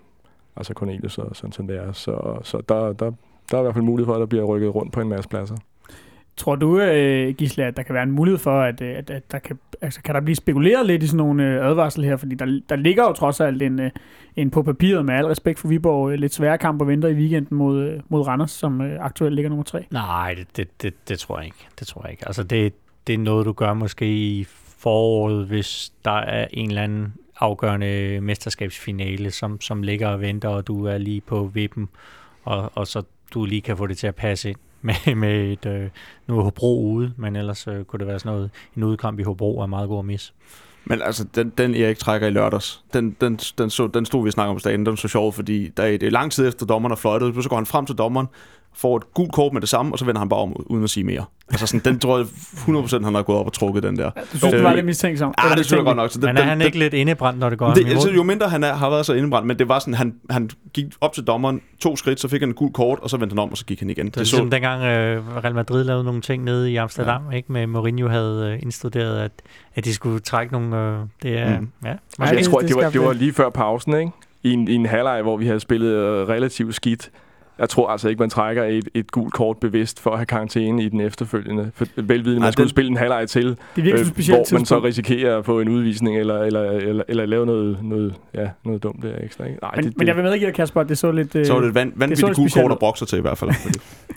altså Cornelius og Santander. Så, så der, der, der er i hvert fald mulighed for, at der bliver rykket rundt på en masse pladser. Tror du, øh, Gisle, at der kan være en mulighed for, at, øh, at, at der kan, altså, kan der blive spekuleret lidt i sådan nogle øh, advarsel her? Fordi der, der ligger jo trods alt en, en på papiret, med al respekt for Viborg, lidt svære kamp og venter i weekenden mod, mod Randers, som aktuelt ligger nummer tre. Nej, det, det, det, det tror jeg ikke. Det tror jeg ikke. Altså, det, det er noget, du gør måske i foråret, hvis der er en eller anden afgørende mesterskabsfinale, som, som ligger og venter, og du er lige på vippen, og, og så du lige kan få det til at passe ind med, med et, øh, nu er Hobro ude, men ellers øh, kunne det være sådan noget, en udkamp i Hobro er meget god at misse. Men altså, den, den Erik trækker i lørdags, den, den, den, så, den stod vi snakker om staten, den så sjov, fordi der er, det er lang tid efter dommeren har fløjtet, så går han frem til dommeren, får et gult kort med det samme, og så vender han bare om, uden at sige mere. Altså sådan, den tror jeg 100% han har gået op og trukket den der. Ja, du synes, det var lidt mistænksom? Ja, det synes jeg godt nok. Så den, men er han den, ikke lidt indebrændt, når det går det, altså, Jo mindre han er, har været så indebrændt, men det var sådan, han, han gik op til dommeren, to skridt, så fik han en gul kort, og så vendte han om, og så gik han igen. Det, det er ligesom så... dengang uh, Real Madrid lavede nogle ting nede i Amsterdam, ja. ikke med Mourinho havde uh, instuderet, at, at de skulle trække nogle... Uh, det er, mm. ja. Altså, jeg tror, det, det, var, det var lige før pausen, ikke? I en, i en halvleg, hvor vi havde spillet uh, relativt skidt jeg tror altså ikke, man trækker et, et gult kort bevidst for at have karantæne i den efterfølgende. For velvidende, man skulle spille en halvleg til, det øh, hvor man så risikerer at få en udvisning eller, eller, eller, eller lave noget, noget, ja, noget dumt der ekstra. Ikke? Nej, men, det, men jeg vil med give dig, Kasper, det så lidt... Så var det et vand, vanvittigt gult kort at brokse til i hvert fald.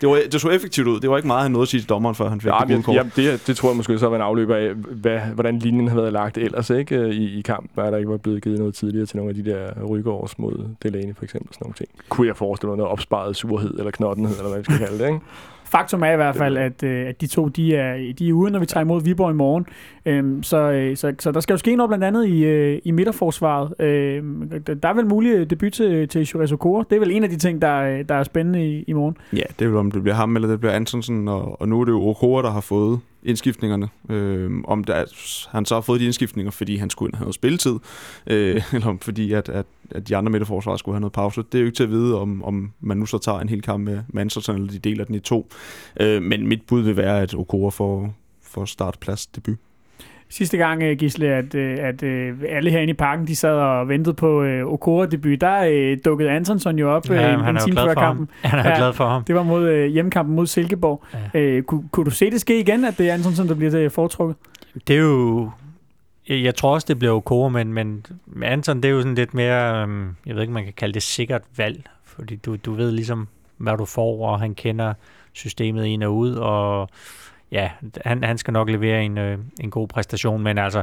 det, var, det så effektivt ud. Det var ikke meget, han nåede at sige til dommeren, før han fik ja, det kort. Ja, det, det tror jeg måske så var en afløber af, hvad, hvordan linjen havde været lagt ellers ikke, i, i kampen, at der ikke var blevet givet noget tidligere til nogle af de der rygårs mod Delaney for eksempel. Sådan nogle ting. Kunne jeg forestille mig noget opsparet surhed eller knottenhed, eller hvad vi skal kalde det, ikke? Faktum er i hvert fald, at, øh, at de to de er, de er ude, når vi tager imod Viborg i morgen. Øhm, så, øh, så, så der skal jo ske noget blandt andet i, øh, i midterforsvaret. Øhm, der er vel mulig debut til, til Jures Okora. Det er vel en af de ting, der, der er spændende i, i morgen. Ja, det er vel, om det bliver ham eller det bliver Antonsen, og, og nu er det jo Okora, der har fået indskiftningerne. Øh, om der, han så har fået de indskiftninger, fordi han skulle have noget spilletid, øh, eller fordi at, at, at de andre midterforsvarer skulle have noget pause. Det er jo ikke til at vide, om, om man nu så tager en hel kamp med Manchester, eller de deler den i to. Øh, men mit bud vil være, at Okora får, får startplads debut sidste gang, øh, Gisle, at, øh, at, øh, alle herinde i parken, de sad og ventede på uh, Okora-debut, der uh, dukkede Antonsson jo op ja, en time før kampen. Han er ja, glad for ham. Det var mod uh, hjemmekampen mod Silkeborg. Ja. Uh, kunne, kunne du se det ske igen, at det er Antonsson, der bliver det foretrukket? Det er jo... Jeg tror også, det bliver Okora, men, men Anton, det er jo sådan lidt mere, um, jeg ved ikke, man kan kalde det sikkert valg, fordi du, du ved ligesom, hvad du får, og han kender systemet ind og ud, og ja, han, han skal nok levere en, øh, en god præstation, men altså,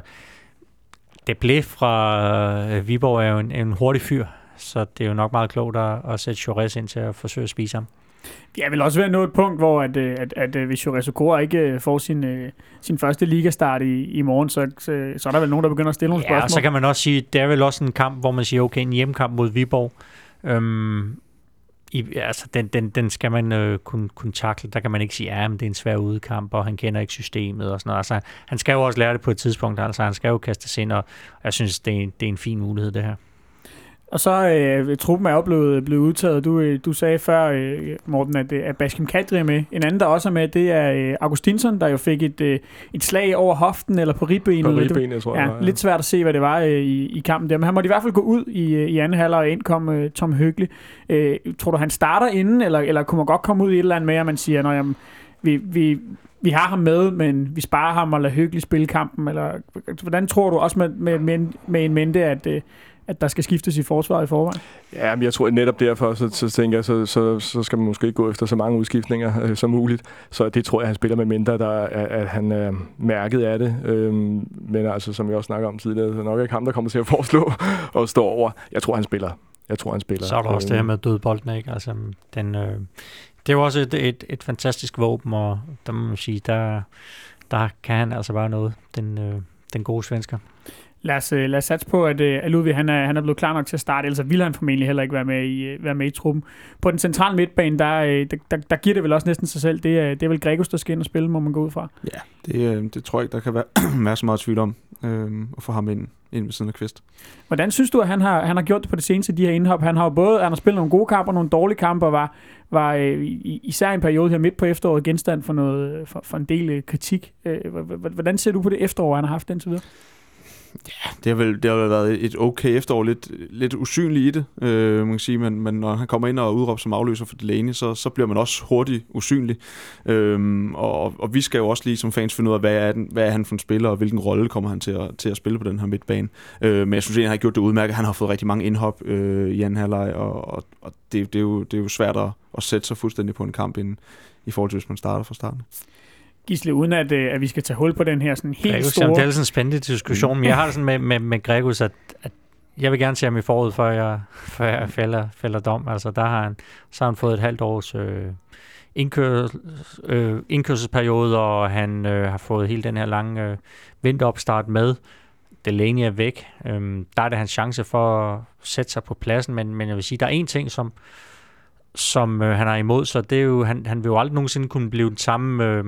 det blev fra øh, Viborg er jo en, en hurtig fyr, så det er jo nok meget klogt at, at sætte Chores ind til at forsøge at spise ham. Ja, vil også være noget punkt, hvor at, øh, at, at, at hvis Chores Okora ikke øh, får sin, sin første ligastart i, i morgen, så, så, så er der vel nogen, der begynder at stille nogle ja, spørgsmål. Ja, så kan man også sige, det er vel også en kamp, hvor man siger, okay, en hjemmekamp mod Viborg, øhm, i, altså, den, den, den skal man øh, kunne, kunne takle. Der kan man ikke sige, at ja, det er en svær udkamp, og han kender ikke systemet og sådan noget. Altså, han skal jo også lære det på et tidspunkt, altså han skal jo kaste sig ind, og jeg synes, det er, det er en fin mulighed, det her. Og så øh, truppen er jo blevet, blevet udtaget. Du, øh, du sagde før, øh, Morten, at, øh, at Baskim Kadri er med. En anden, der også er med, det er øh, Augustinsson, der jo fik et, øh, et slag over hoften eller på ribbenet. På ribbenet, tror jeg. Ja, ja. Lidt svært at se, hvad det var øh, i, i kampen der. Men han måtte i hvert fald gå ud i, øh, i anden halvleg, og ind kom øh, Tom Høgli. Øh, tror du, han starter inden, eller, eller kunne man godt komme ud i et eller andet med, at man siger, at vi, vi, vi har ham med, men vi sparer ham og lader hyggeligt spille kampen? Eller hvordan tror du også med, med, med, med en mente, at, øh, at der skal skiftes i forsvaret i forvejen? Ja, men jeg tror at netop derfor, så, så tænker jeg, så, så, så skal man måske ikke gå efter så mange udskiftninger øh, som muligt. Så det tror jeg, han spiller med mindre, der, at, at han er mærket af det. Øhm, men altså, som jeg også snakker om tidligere, så nok ikke ham, der kommer til at foreslå og stå over. Jeg tror, han spiller. Jeg tror, han spiller. Så er der også det her med død bolden, ikke? Altså, den, øh, det er jo også et, et, et fantastisk våben, og der må man sige, der, der kan han altså bare noget, den, øh, den gode svensker. Lad os, øh, lad os satse på, at, øh, at Ludvig han er, han er blevet klar nok til at starte, ellers ville han formentlig heller ikke være med i, øh, være med i truppen. På den centrale midtbane, der, der, der, der giver det vel også næsten sig selv. Det er, det er vel Gregos, der skal ind og spille, må man gå ud fra. Ja, det, det tror jeg ikke, der kan være, være så meget tvivl om øh, at få ham ind, ind ved siden af Kvist. Hvordan synes du, at han har, han har gjort det på det seneste, de her indhop? Han har jo både han har spillet nogle gode kampe og nogle dårlige kampe, og var, var øh, især en periode her midt på efteråret genstand for, noget, for, for en del kritik. Øh, hvordan ser du på det efterår, han har haft indtil videre? Ja, det har vel, det har vel været et okay efterår, lidt, lidt usynligt i det, øh, man kan sige, men, men når han kommer ind og udråber som afløser for Delaney, så, så bliver man også hurtigt usynlig. Øh, og, og vi skal jo også lige som fans finde ud af, hvad er, den, hvad er han for en spiller, og hvilken rolle kommer han til at, til at spille på den her midtbane. Øh, men jeg synes, egentlig, han har gjort det udmærket. Han har fået rigtig mange indhop øh, i anden halvleg, og, og, og det, det, er jo, det er jo svært at, at sætte sig fuldstændig på en kamp inden, i forhold til, hvis man starter fra starten. Gisle, uden at, øh, at vi skal tage hul på den her sådan helt Gregus, store... Jamen, det er sådan en spændende diskussion, men jeg har det sådan med, med, med Gregus, at, at jeg vil gerne se ham i forud, før jeg, før jeg fælder, fælder dom. Altså, der har han, så har han fået et halvt års øh, indkør, øh, indkørselsperiode, og han øh, har fået hele den her lange øh, vinteropstart med. Delaney er væk. Øhm, der er det hans chance for at sætte sig på pladsen, men, men jeg vil sige, der er en ting, som, som øh, han er imod, så det er jo, han, han vil jo aldrig nogensinde kunne blive den samme øh,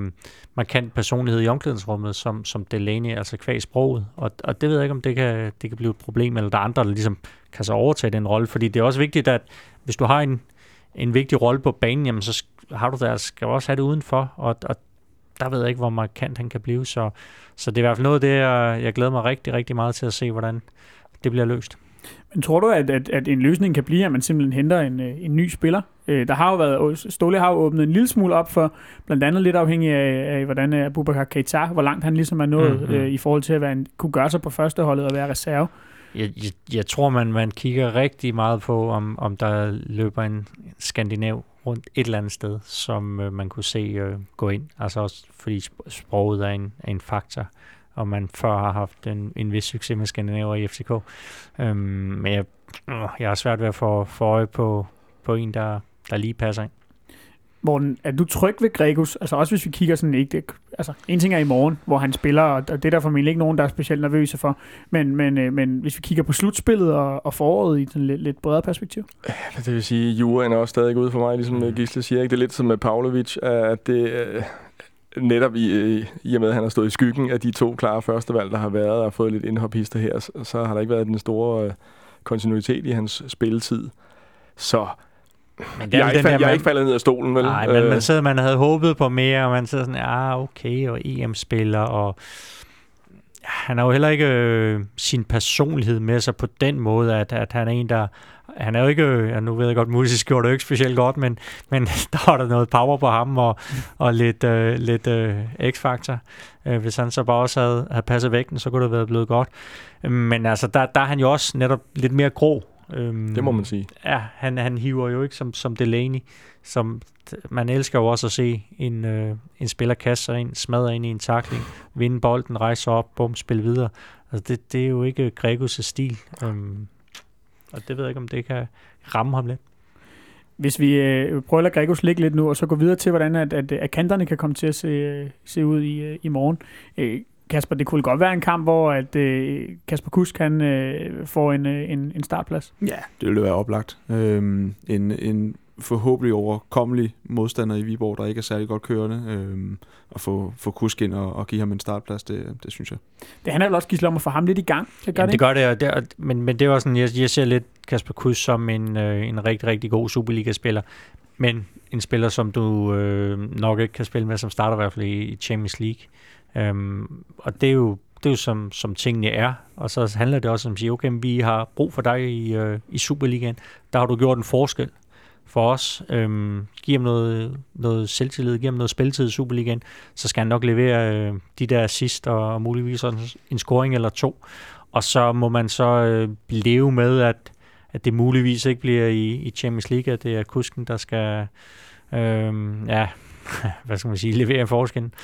markant personlighed i omklædningsrummet som, som Delaney, altså kvæg sproget. Og, og det ved jeg ikke, om det kan, det kan blive et problem, eller der er andre, der ligesom kan så overtage den rolle, fordi det er også vigtigt, at hvis du har en, en vigtig rolle på banen, jamen så har du der, altså skal du også have det udenfor, og, og der ved jeg ikke, hvor markant han kan blive, så, så det er i hvert fald noget af det, jeg, jeg glæder mig rigtig, rigtig meget til at se, hvordan det bliver løst. Men tror du, at, at, at en løsning kan blive, at man simpelthen henter en, øh, en ny spiller? Øh, der har jo været, Ståle har jo åbnet en lille smule op for, blandt andet lidt afhængig af, af hvordan Abubakar Keita, hvor langt han ligesom er nået mm-hmm. øh, i forhold til at være en, kunne gøre sig på førsteholdet og være reserve. Jeg, jeg, jeg tror, man, man kigger rigtig meget på, om, om der løber en skandinav rundt et eller andet sted, som øh, man kunne se øh, gå ind. Altså også fordi sproget er en, er en faktor og man før har haft en, en vis succes med Skandinaver i FCK. Øhm, men jeg, jeg har svært ved at få, få øje på, på en, der, der lige passer ind. Morten, er du tryg ved Gregus? Altså også hvis vi kigger sådan ikke, det, altså en ting er i morgen, hvor han spiller, og det er der formentlig ikke nogen, der er specielt nervøse for, men, men, øh, men hvis vi kigger på slutspillet og, og foråret i sådan lidt, lidt bredere perspektiv? Det vil sige, juraen er også stadig ude for mig, ligesom Gisle siger. Ikke? Det er lidt som med Pavlovic, at det, øh, netop i, i og med, at han har stået i skyggen af de to klare førstevalg, der har været og fået lidt indhophister her, så, så har der ikke været den store øh, kontinuitet i hans spilletid. Så men det er jeg, er ikke, der, jeg er ikke faldet ned af stolen, vel? Nej, men øh. man, sidder, man havde håbet på mere, og man sidder sådan, ah, okay, og EM-spiller, og han har jo heller ikke øh, sin personlighed med sig på den måde, at, at han er en, der han er jo ikke, ja, nu ved jeg godt, musisk gjorde det ikke specielt godt, men, men der var der noget power på ham og, og lidt, øh, lidt øh, x-faktor. Øh, hvis han så bare også havde, havde passet vægten, så kunne det have været blevet godt. Men altså, der, der er han jo også netop lidt mere grå. Øhm, det må man sige. Ja, han, han hiver jo ikke som, som Delaney, som man elsker jo også at se en, øh, en spiller kaste sig ind, smadre ind i en takling, vinde bolden, rejse op, bum, spille videre. Altså det, det er jo ikke Gregos' stil. Øhm, og det ved jeg ikke, om det kan ramme ham lidt. Hvis vi øh, prøver at lade Gregos ligge lidt nu, og så gå videre til, hvordan at, at, at kanterne kan komme til at se, se ud i, øh, i morgen. Øh, Kasper, det kunne godt være en kamp, hvor at, øh, Kasper Kusk kan øh, få en, øh, en, en startplads. Ja, det ville være oplagt. Øhm, en, en forhåbentlig overkommelig modstander i Viborg, der ikke er særlig godt kørende, øhm, og få, få Kusk ind og, og give ham en startplads, det, det synes jeg. Det handler vel også, Gisle, om at få ham lidt i gang. Det gør, Jamen, det, det, gør det, og det, men, men det er også sådan, jeg, jeg ser lidt Kasper Kusk som en, øh, en rigtig, rigtig god Superliga-spiller, men en spiller, som du øh, nok ikke kan spille med, som starter i hvert fald i Champions League. Øhm, og det er jo det er jo som, som tingene er, og så handler det også om at sige, okay, vi har brug for dig i, øh, i Superligaen, der har du gjort en forskel, for os, øhm, giver ham noget, noget selvtillid, giver ham noget spilletid i Superligaen, så skal han nok levere øh, de der sidst og, og muligvis en scoring eller to. Og så må man så øh, leve med, at, at det muligvis ikke bliver i, i Champions League, at det er kusken, der skal øh, ja, hvad skal man sige, levere forskellen.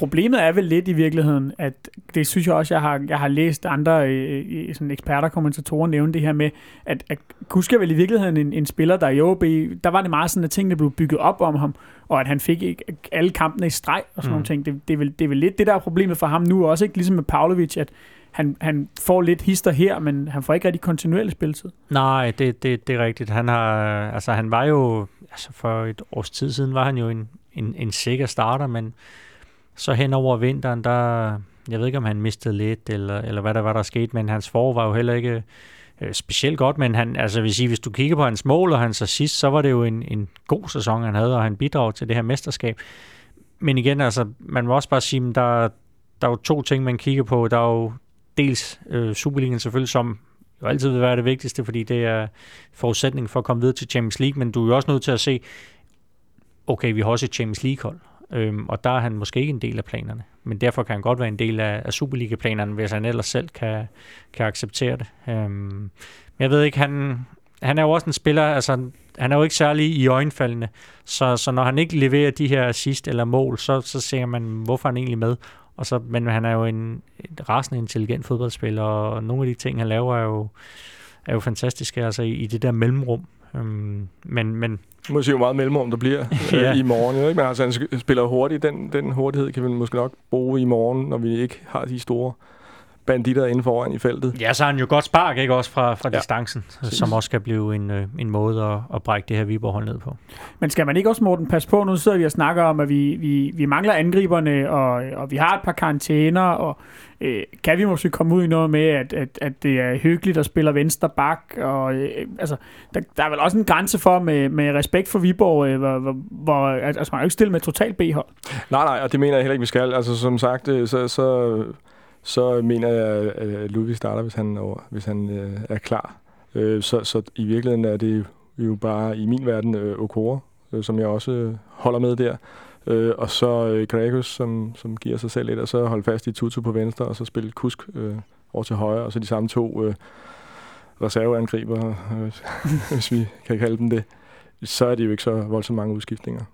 Problemet er vel lidt i virkeligheden, at det synes jeg også, jeg har, jeg har læst andre øh, sådan eksperter kommentatorer nævne det her med, at, at Kusk er vel i virkeligheden en, en spiller, der i OB, der var det meget sådan, at tingene blev bygget op om ham, og at han fik ikke alle kampene i streg og sådan mm. nogle ting. Det, det, er vel, det er vel lidt det, der er problemet for ham nu også, ikke? ligesom med Pavlovic, at han, han får lidt hister her, men han får ikke rigtig kontinuerlig spilletid. Nej, det, det, det er rigtigt. Han, har, altså, han var jo, altså for et års tid siden, var han jo en, en, en sikker starter, men så hen over vinteren, der, jeg ved ikke, om han mistede lidt, eller, eller hvad der var, der skete, men hans forår var jo heller ikke øh, specielt godt, men han, altså vil sige, hvis du kigger på hans mål og hans assist, så var det jo en, en god sæson, han havde, og han bidrog til det her mesterskab. Men igen, altså, man må også bare sige, at der, der er jo to ting, man kigger på. Der er jo dels øh, Superligaen selvfølgelig, som jo altid vil være det vigtigste, fordi det er forudsætning for at komme videre til Champions League, men du er jo også nødt til at se, okay, vi har også et Champions League-hold, øhm, og der er han måske ikke en del af planerne, men derfor kan han godt være en del af, af Superliga-planerne, hvis han ellers selv kan, kan acceptere det. Øhm, men jeg ved ikke, han, han er jo også en spiller, altså han er jo ikke særlig i øjenfaldene, så, så når han ikke leverer de her assist eller mål, så, så ser man, hvorfor han egentlig med. Og så, men han er jo en, rasende intelligent fodboldspiller, og nogle af de ting, han laver, er jo, er jo fantastiske altså i, i det der mellemrum. Øhm, men, men må se, hvor meget mellemrum der bliver ja. øh, i morgen. Ikke? Men altså, han spiller hurtigt. Den, den hurtighed kan vi måske nok bruge i morgen, når vi ikke har de store banditter inden foran i feltet. Ja, så har han jo godt spark, ikke også fra, fra ja. distancen, som også kan blive en, øh, en måde at, at brække det her Viborg ned på. Men skal man ikke også, Morten, passe på, nu sidder vi og snakker om, at vi, vi, vi mangler angriberne, og, og vi har et par karantæner, og øh, kan vi måske komme ud i noget med, at, at, at det er hyggeligt at spille venstre bak, og øh, altså, der, der er vel også en grænse for, med, med respekt for Viborg, øh, hvor, hvor, hvor altså, man er jo ikke stille med total B-hold. Nej, nej, og det mener jeg heller ikke, vi skal. Altså, som sagt, øh, så, så så mener jeg, at Ludvig starter, hvis han, hvis han øh, er klar. Øh, så, så i virkeligheden er det jo bare i min verden øh, Okora, øh, som jeg også øh, holder med der. Øh, og så øh, Gregus, som, som giver sig selv lidt, og så holde fast i Tutu på venstre, og så spille Kusk øh, over til højre, og så de samme to øh, reserveangriber, øh, hvis vi kan kalde dem det. Så er det jo ikke så voldsomt mange udskiftninger.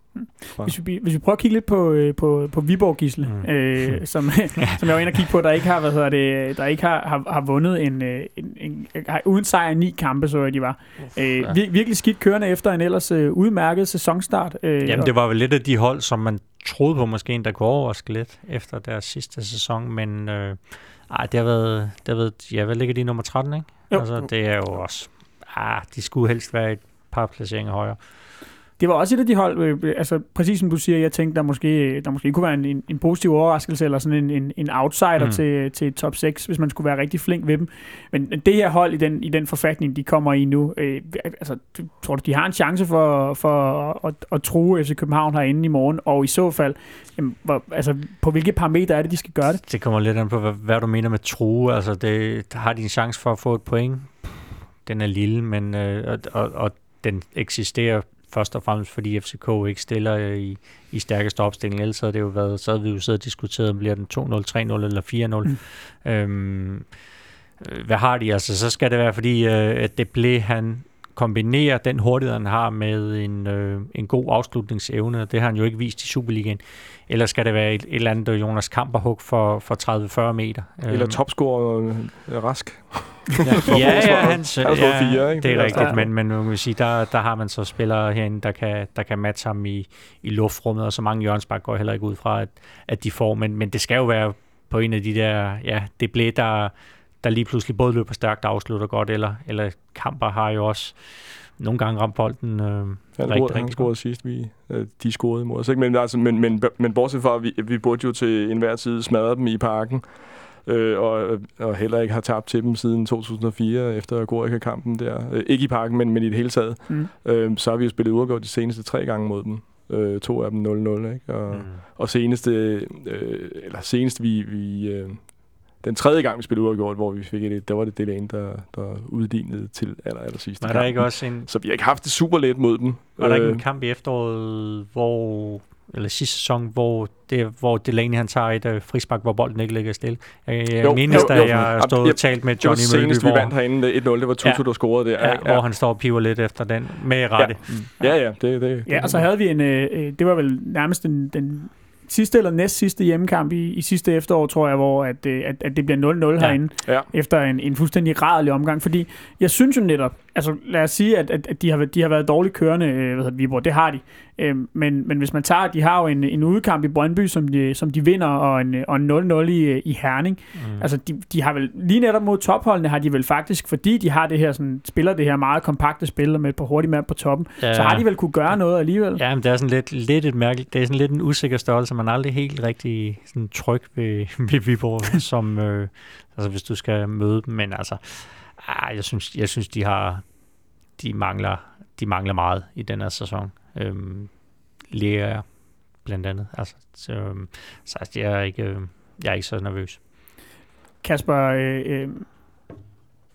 Hvis vi, hvis vi prøver at kigge lidt på, øh, på, på Viborg Gisle, mm. øh, som, som jeg var inde og kigge på, der ikke har, hvad hedder det, der ikke har, har, har vundet en, øh, en, en, en uden sejr ni kampe, så de var. Øh, ja. vir, virkelig skidt kørende efter en ellers øh, udmærket sæsonstart. Øh, Jamen, det var vel lidt af de hold, som man troede på måske en, der kunne overraske lidt efter deres sidste sæson, men øh, ej, det har været, det har været, ja, hvad ligger de nummer 13, ikke? Jo. Altså, det er jo også, ah, de skulle helst være et par placeringer højere det var også et af de hold, øh, altså præcis som du siger, jeg tænkte, der måske, der måske kunne være en, en positiv overraskelse, eller sådan en, en, en outsider mm. til, til top 6, hvis man skulle være rigtig flink ved dem. Men det her hold i den, i den forfatning, de kommer i nu, øh, altså, tror du, de har en chance for, for at, at, at true FC København herinde i morgen, og i så fald, jamen, hvor, altså, på hvilke parametre er det, de skal gøre det? Det kommer lidt an på, hvad, hvad du mener med true. Altså, det, har de en chance for at få et point? Den er lille, men øh, og, og, og den eksisterer først og fremmest fordi FCK ikke stiller i, i stærkeste opstilling. Ellers havde det jo været, så havde vi jo siddet og diskuteret, om bliver den 2-0, 3-0 eller 4-0. Mm. Øhm, hvad har de? Altså, så skal det være, fordi øh, at det blev han kombinerer den hurtighed, han har med en, øh, en god afslutningsevne, det har han jo ikke vist i Superligaen. Eller skal det være et, et eller andet øh, Jonas Kamperhug for, for 30-40 meter? Eller øhm. topscorer øh, Rask. ja, ja, ja, hans, han ja, fire, ikke? det er rigtigt, men, men man kan sige, der, der har man så spillere herinde, der kan, der kan matche ham i, i luftrummet, og så mange hjørnsbak går heller ikke ud fra, at, at de får, men, men det skal jo være på en af de der, ja, det blev der, der lige pludselig både løber stærkt og afslutter godt, eller, eller kamper har jo også nogle gange ramt bolden øh, han rigtig, rigtig Han scorede sidst, vi, øh, de scorede imod os. Ikke? Men, altså, men, men, men bortset fra, at vi, vi burde jo til enhver tid smadre dem i parken, øh, og, og heller ikke har tabt til dem siden 2004 efter Gorica-kampen der. Øh, ikke i parken, men, men i det hele taget. Mm. Øh, så har vi jo spillet uafgjort de seneste tre gange mod dem. Øh, to af dem 0-0, ikke? Og, mm. og seneste, øh, eller seneste vi, vi øh, den tredje gang, vi spillede uafgjort, hvor vi fik et, der var det Delaney, der, der uddinede til aller, aller sidste Var der kamp. ikke også en, Så vi har ikke haft det super let mod dem. var der ikke en Øh, kamp i efteråret, hvor eller sidste sæson, hvor, det, hvor Delaney han tager et uh, frispark, hvor bolden ikke ligger stille. Jeg, jeg Jo, mindes, jo, da jo. jeg stået og talt med det var Johnny Mølby, senest, vi hvor, vandt herinde 1-0. Det var Tutu, Ja. der scorede der. ja, ikke? hvor han står og piver lidt efter den med rette. Ja, ja, det, det, Ja, og så havde vi en, øh, øh, det var vel nærmest den, den sidste eller næst sidste hjemmekamp i, i sidste efterår, tror jeg, hvor at, øh, at, at det bliver 0-0 Ja. herinde, Ja. efter en, en fuldstændig rædelig omgang, fordi jeg synes jo netop, altså lad os sige, at, at, at de, har, været- de har været dårligt kørende, øh, hvad Viborg, det har de, øh, men, men hvis man tager, de har jo en, en udkamp i Brøndby, som de, som de vinder, og en, og en 0-0 i, øh, i Herning, Mm. Altså, de, de har vel, lige netop mod topholdene har de vel faktisk, fordi de har det her, sådan, spiller det her meget kompakte spil med et par hurtige mand på toppen, Ja. så har de vel kunne gøre noget alligevel. Ja, men det er sådan lidt, lidt et mærkeligt, det er sådan lidt en usikker størrelse. Man er aldrig helt rigtig sådan tryg ved, ved Viborg, som, øh, altså hvis du skal møde dem. Men altså, ah, jeg synes, jeg synes de har, de mangler, de mangler meget i den her sæson. Øhm, Lea blandt andet. Altså, så, øhm, så jeg er ikke, øh, jeg er ikke så nervøs. Kasper, øh, øh,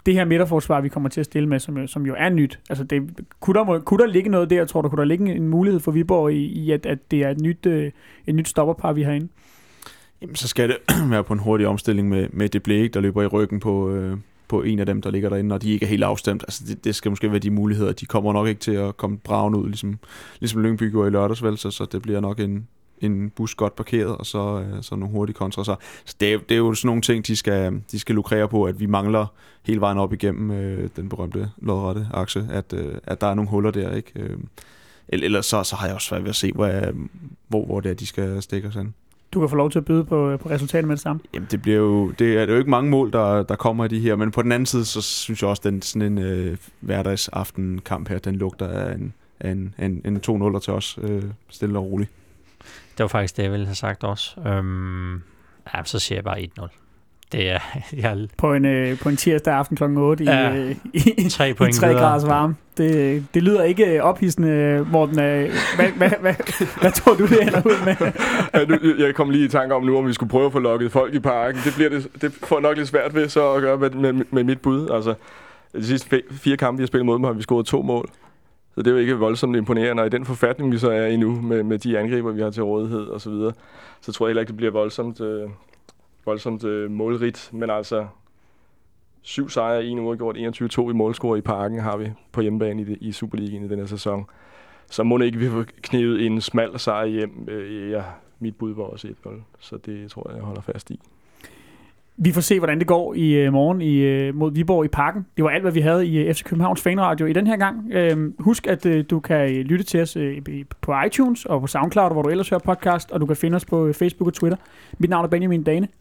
det her midterforsvar, vi kommer til at stille med, som, jo- som jo er nyt, altså det, kunne, der, kunne der ligge noget der, tror du, kunne der ligge en mulighed for Viborg i, i at, at det er et nyt, øh, et nyt stopperpar, vi har inde? Jamen, så skal det være på en hurtig omstilling med, med det blæk, der løber i ryggen på, øh, på en af dem, der ligger derinde, og de ikke er helt afstemt. Altså, det, det skal måske være de muligheder. De kommer nok ikke til at komme braven ud, ligesom, ligesom Lyngby gjorde i lørdags, vel, så, så det bliver nok en, en bus godt parkeret, og så, øh, så nogle hurtige kontra. Så, så det, er, det er jo sådan nogle ting, de skal, de skal lukrere på, at vi mangler hele vejen op igennem øh, den berømte lodrette akse, at, øh, at der er nogle huller der, ikke? Øh, eller- ellers så, så har jeg også svært ved at se, hvor, øh, hvor, hvor det er, de skal stikke os hen. Du kan få lov til at byde på, på resultatet med det samme. Jamen, det bliver jo, det er, det er jo ikke mange mål, der, der kommer i de her, men på den anden side, så synes jeg også, at den, sådan en øh, hverdagsaftenkamp her, den lugter af en, af en, en, en 2-0 til os, øh, stille og roligt. Det var faktisk det, jeg ville have sagt også. Øhm, ja, så siger jeg bare 1-0. Det er, jeg På en, øh, på en tirsdag aften kl. 8 Ja. i, øh, i, tre i point 3 videre. graders varme. Det, det lyder ikke øh, ophidsende, Morten. Øh, Hvad, hvad, hvad, hvad tror du, det ender ud med? Ja, nu, jeg kom lige i tanke om nu, om vi skulle prøve at få lukket folk i parken. Det, bliver det, det får nok lidt svært ved så at gøre med, med, med mit bud. Altså, de sidste fire kampe, vi har spillet mod dem, har vi scoret to mål. Så det er jo ikke voldsomt imponerende. Og i den forfatning, vi så er i nu, med, med de angriber, vi har til rådighed og så videre, så tror jeg heller ikke, det bliver voldsomt, øh, voldsomt øh, målrigt. Men altså, syv sejre, en uafgjort, 21-2 i målscore i parken har vi på hjemmebane i, det, i Superligaen i den her sæson. Så må det ikke, vi får knivet en smal sejr hjem. Øh, ja, mit bud var også 1-0, så det tror jeg, jeg holder fast i. Vi får se, hvordan det går i øh, morgen i, øh, mod Viborg i Parken. Det var alt, hvad vi havde i øh, FC Københavns Fanradio i den her gang. Øhm, husk, at øh, du kan lytte til os øh, på iTunes og på SoundCloud, hvor du ellers hører podcast, og du kan finde os på Facebook og Twitter. Mit navn er Benjamin Dane.